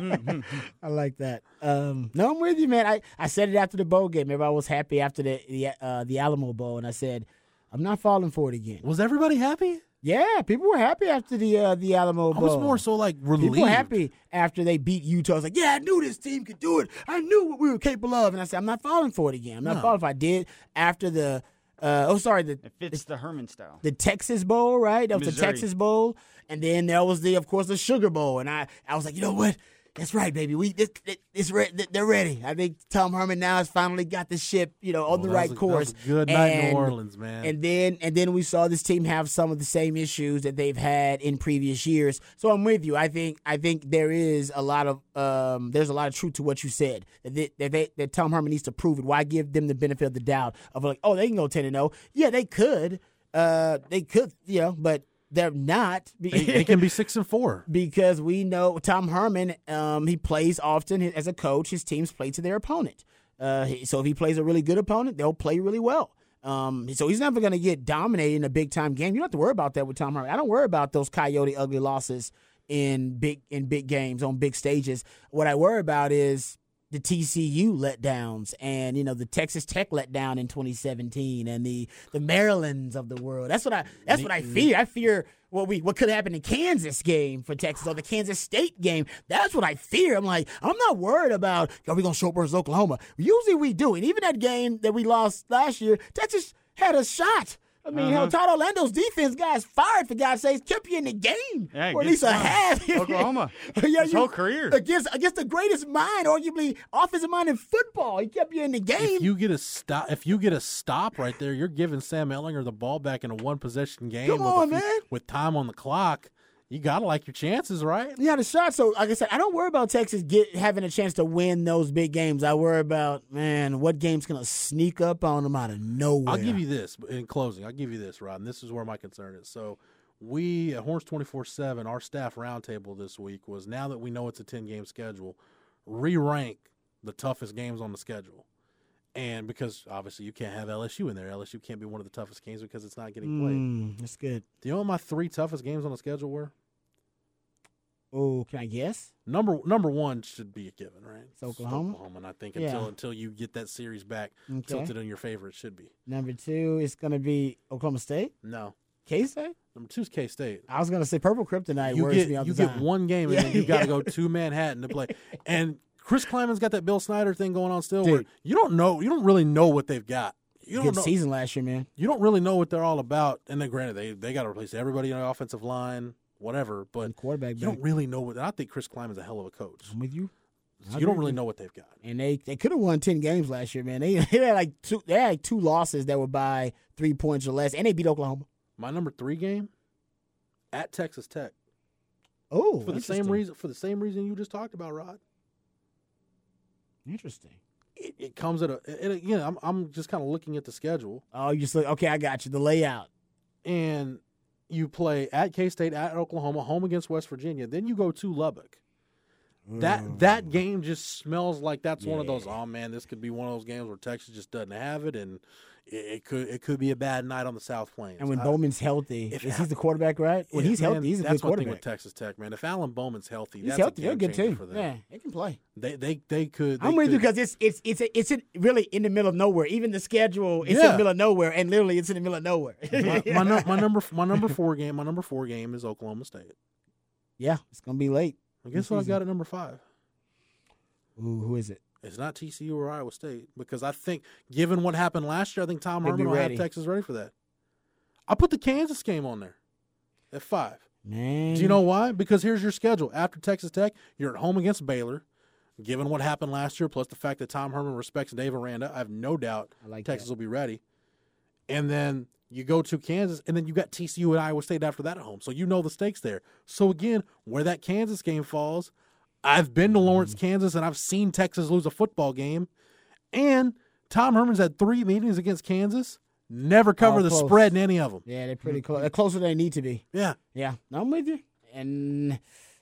I like that. Um, no, I'm with you, man. I, I said it after the bowl game. Everybody was happy after the the, uh, the Alamo Bowl, and I said, I'm not falling for it again. Was everybody happy? Yeah, people were happy after the uh, the Alamo I Bowl. was more so like relieved. People were happy after they beat Utah. I was like, yeah, I knew this team could do it. I knew what we were capable of. And I said, I'm not falling for it again. I'm not No. falling if I did after the, uh, oh, sorry, the, It fits the Herman style. the Texas Bowl, right? That was the Texas Bowl, and then there was the, of course, the Sugar Bowl. And I, I was like, you know what? That's right, baby. We this, this, re- they're ready. I think Tom Herman now has finally got the ship, you know, on Oh, the right a- course. good night in New Orleans, man. And then and then we saw this team have some of the same issues that they've had in previous years. So I'm with you. I think I think there is a lot of um, there's a lot of truth to what you said. That they, that, they, that Tom Herman needs to prove it. Why give them the benefit of the doubt of like, oh, they can go ten and zero. Yeah, they could. Uh, they could, you know, but they're not. They, they can be six and four. because we know Tom Herman. Um, he plays often as a coach. His teams play to their opponent. Uh, so if he plays a really good opponent, they'll play really well. Um, so he's never going to get dominated in a big time game. You don't have to worry about that with Tom Herman. I don't worry about those coyote ugly losses in big in big games on big stages. What I worry about is the TCU letdowns and you know the Texas Tech letdown in 2017 and the the Marylands of the world. That's what I that's what I mm-hmm. fear. I fear what we what could happen in Kansas game for Texas or the Kansas State game. That's what I fear. I'm like I'm not worried about are we gonna show up versus Oklahoma? Usually we do, and even that game that we lost last year, Texas had a shot. I mean, uh-huh. hell, Todd Orlando's defense guys fired for God's sakes, kept you in the game, Yeah, or at good least a stuff. half. Oklahoma. yeah, His you- whole career. against against the greatest mind, arguably offensive mind in football. He kept you in the game. If you get a stop, if you get a stop right there, you're giving Sam Ehlinger the ball back in a one possession game. Come with a on, few- man. With time on the clock, you gotta like your chances, right? He had a shot. So, like I said, I don't worry about Texas get having a chance to win those big games. I worry about man, what game's gonna sneak up on them out of nowhere. I'll give you this in closing. I'll give you this, Rod, and this is where my concern is. So, we at Horns twenty four seven, our staff roundtable this week was now that we know it's a ten game schedule, re rank the toughest games on the schedule. And because obviously you can't have LSU in there, LSU can't be one of the toughest games because it's not getting played. Mm, that's good. Do you know what my three toughest games on the schedule were? Oh, can I guess? Number number one should be a given, right? It's Oklahoma? Oklahoma, and I think until Yeah. until you get that series back Okay. tilted in your favor, it should be. Number two is gonna be Oklahoma State. No, K State. number two is K State. I was gonna say Purple Kryptonite You get you the get time. one game, and then you got to go to Manhattan to play. And Chris Klieman's got that Bill Snyder thing going on still, where you don't know, you don't really know what they've got. You don't Good know. season last year, man. You don't really know what they're all about. And then, granted, they they got to replace everybody on the offensive line, whatever. But quarterback you don't really know what. I think Chris Klieman's a hell of a coach. I'm with you. So you don't really know what they've got. And they, they could have won ten games last year, man. They, they had like two they had like two losses that were by three points or less, and they beat Oklahoma. My number three game at Texas Tech Oh, for the same reason for the same reason you just talked about, Rod. Interesting. It, it comes at a and again. I'm I'm just kind of looking at the schedule, Oh, you just look okay. I got you. The layout. and you play at K State, at Oklahoma, home against West Virginia. Then you go to Lubbock. That mm. that game just smells like that's one of those. Oh man, this could be one of those games where Texas just doesn't have it, and it, it could it could be a bad night on the South Plains. And when I- Bowman's healthy, if is he the quarterback, right? When Yeah, he's man, healthy, he's a good quarterback. that's good one thing with. Texas Tech, man. If Alan Bowman's healthy, He's that's healthy. a They're a good team. for them. Yeah, they can play. They they they could. I'm they with you because it's it's it's a, it's in, really in the middle of nowhere. Even the schedule, it's in the middle of nowhere, and literally it's in the middle of nowhere. my, my, my number my number four game my number four game is Oklahoma State. yeah, it's gonna be late. I guess what I got at number five. Ooh, who is it? It's not TCU or Iowa State because I think, given what happened last year, I think Tom Herman will have. Texas ready for that. I put the Kansas game on there at five. Man, Do you know why? Because here's your schedule. After Texas Tech, you're at home against Baylor. Given what happened last year, plus the fact that Tom Herman respects Dave Aranda, I have no doubt like Texas that. will be ready. And then you go to Kansas, and then you got TCU and Iowa State after that at home. So you know the stakes there. So again, where that Kansas game falls, I've been to Lawrence, Mm-hmm. Kansas, and I've seen Texas lose a football game. And Tom Herman's had three meetings against Kansas, never cover All the spread in any of them. Yeah, they're pretty close. They're closer than they need to be. Yeah. Yeah, I'm with you. And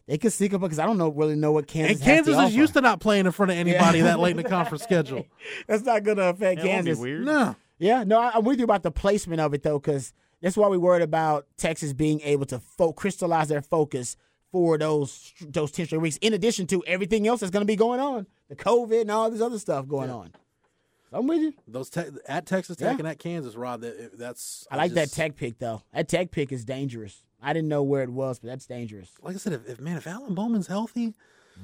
they could sneak up because I don't know really know what Kansas. And Kansas has to is offer. used to not playing in front of anybody that late in the conference schedule. That's not going to affect That won't be Kansas. weird. No. Yeah, no, I- I'm with you about the placement of it though, because that's why we worried about Texas being able to fo- crystallize their focus for those those ten straight weeks. In addition to everything else that's going to be going on, the COVID and all this other stuff going on. I'm with you. Those te- at Texas Tech Yeah. and at Kansas, Rob. That, that's I like that just- tech pick though. That tech pick is dangerous. I didn't know where it was, but that's dangerous. Like I said, if, if man, if Alan Bowman's healthy,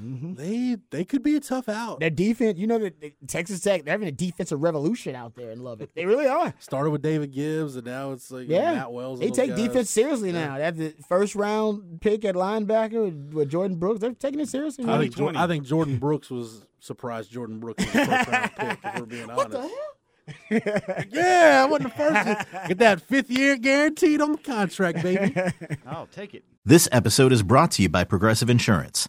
Mm-hmm. they they could be a tough out. Their defense, you know, that the Texas Tech, they're having a defensive revolution out there and love it. They really are. Started with David Gibbs, and now it's like you know, Yeah, Matt Wells. they take guys. defense seriously now. That's the first round pick at linebacker with, with Jordyn Brooks. They're taking it seriously. I think, I think Jordyn Brooks was surprised. Jordyn Brooks was the first round pick. If we're being honest. What the hell? Yeah, I wasn't the first. Get that fifth year guaranteed on the contract, baby. I'll take it. This episode is brought to you by Progressive Insurance.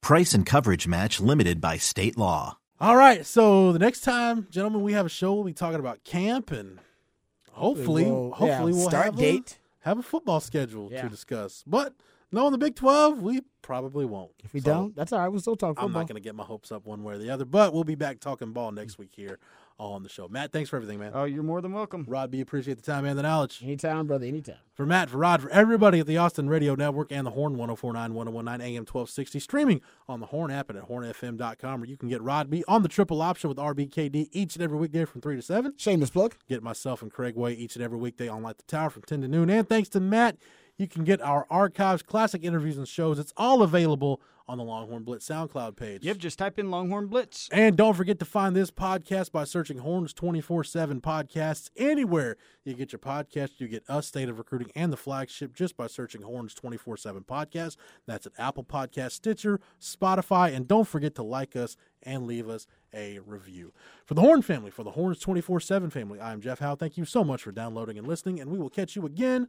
Price and coverage match limited by state law. All right, so the next time, gentlemen, we have a show. We'll be talking about camp and hopefully, We'll- hopefully yeah, we'll start have date. A, have a football schedule Yeah. to discuss. But knowing the Big Twelve, we probably won't. If we So, don't, that's all right. We'll still talk I'm not going to get my hopes up one way or the other. But we'll be back talking ball next week here on the show. Matt, thanks for everything, man. Oh, you're more than welcome. Rod B, appreciate the time and the knowledge. Anytime, brother. Anytime. For Matt, for Rod, for everybody at the Austin Radio Network and the Horn 1049 1019 AM 1260, streaming on the Horn app and at hornfm.com, where you can get Rod B on the triple option with RBKD each and every weekday from 3 to 7. Shameless plug. Get myself and Craig Way each and every weekday on Light the Tower from 10 to noon. And thanks to Matt, you can get our archives, classic interviews, and shows. It's all available on the Longhorn Blitz SoundCloud page. Yep, just type in Longhorn Blitz. And don't forget to find this podcast by searching Horns 24 7 podcasts anywhere you get your podcast. You get us, State of Recruiting, and the flagship just by searching Horns 24 7 podcast. That's at Apple Podcast, Stitcher, Spotify. And don't forget to like us and leave us a review. For the Horn family, for the Horns 24 7 family, I'm Jeff Howe. Thank you so much for downloading and listening, and we will catch you again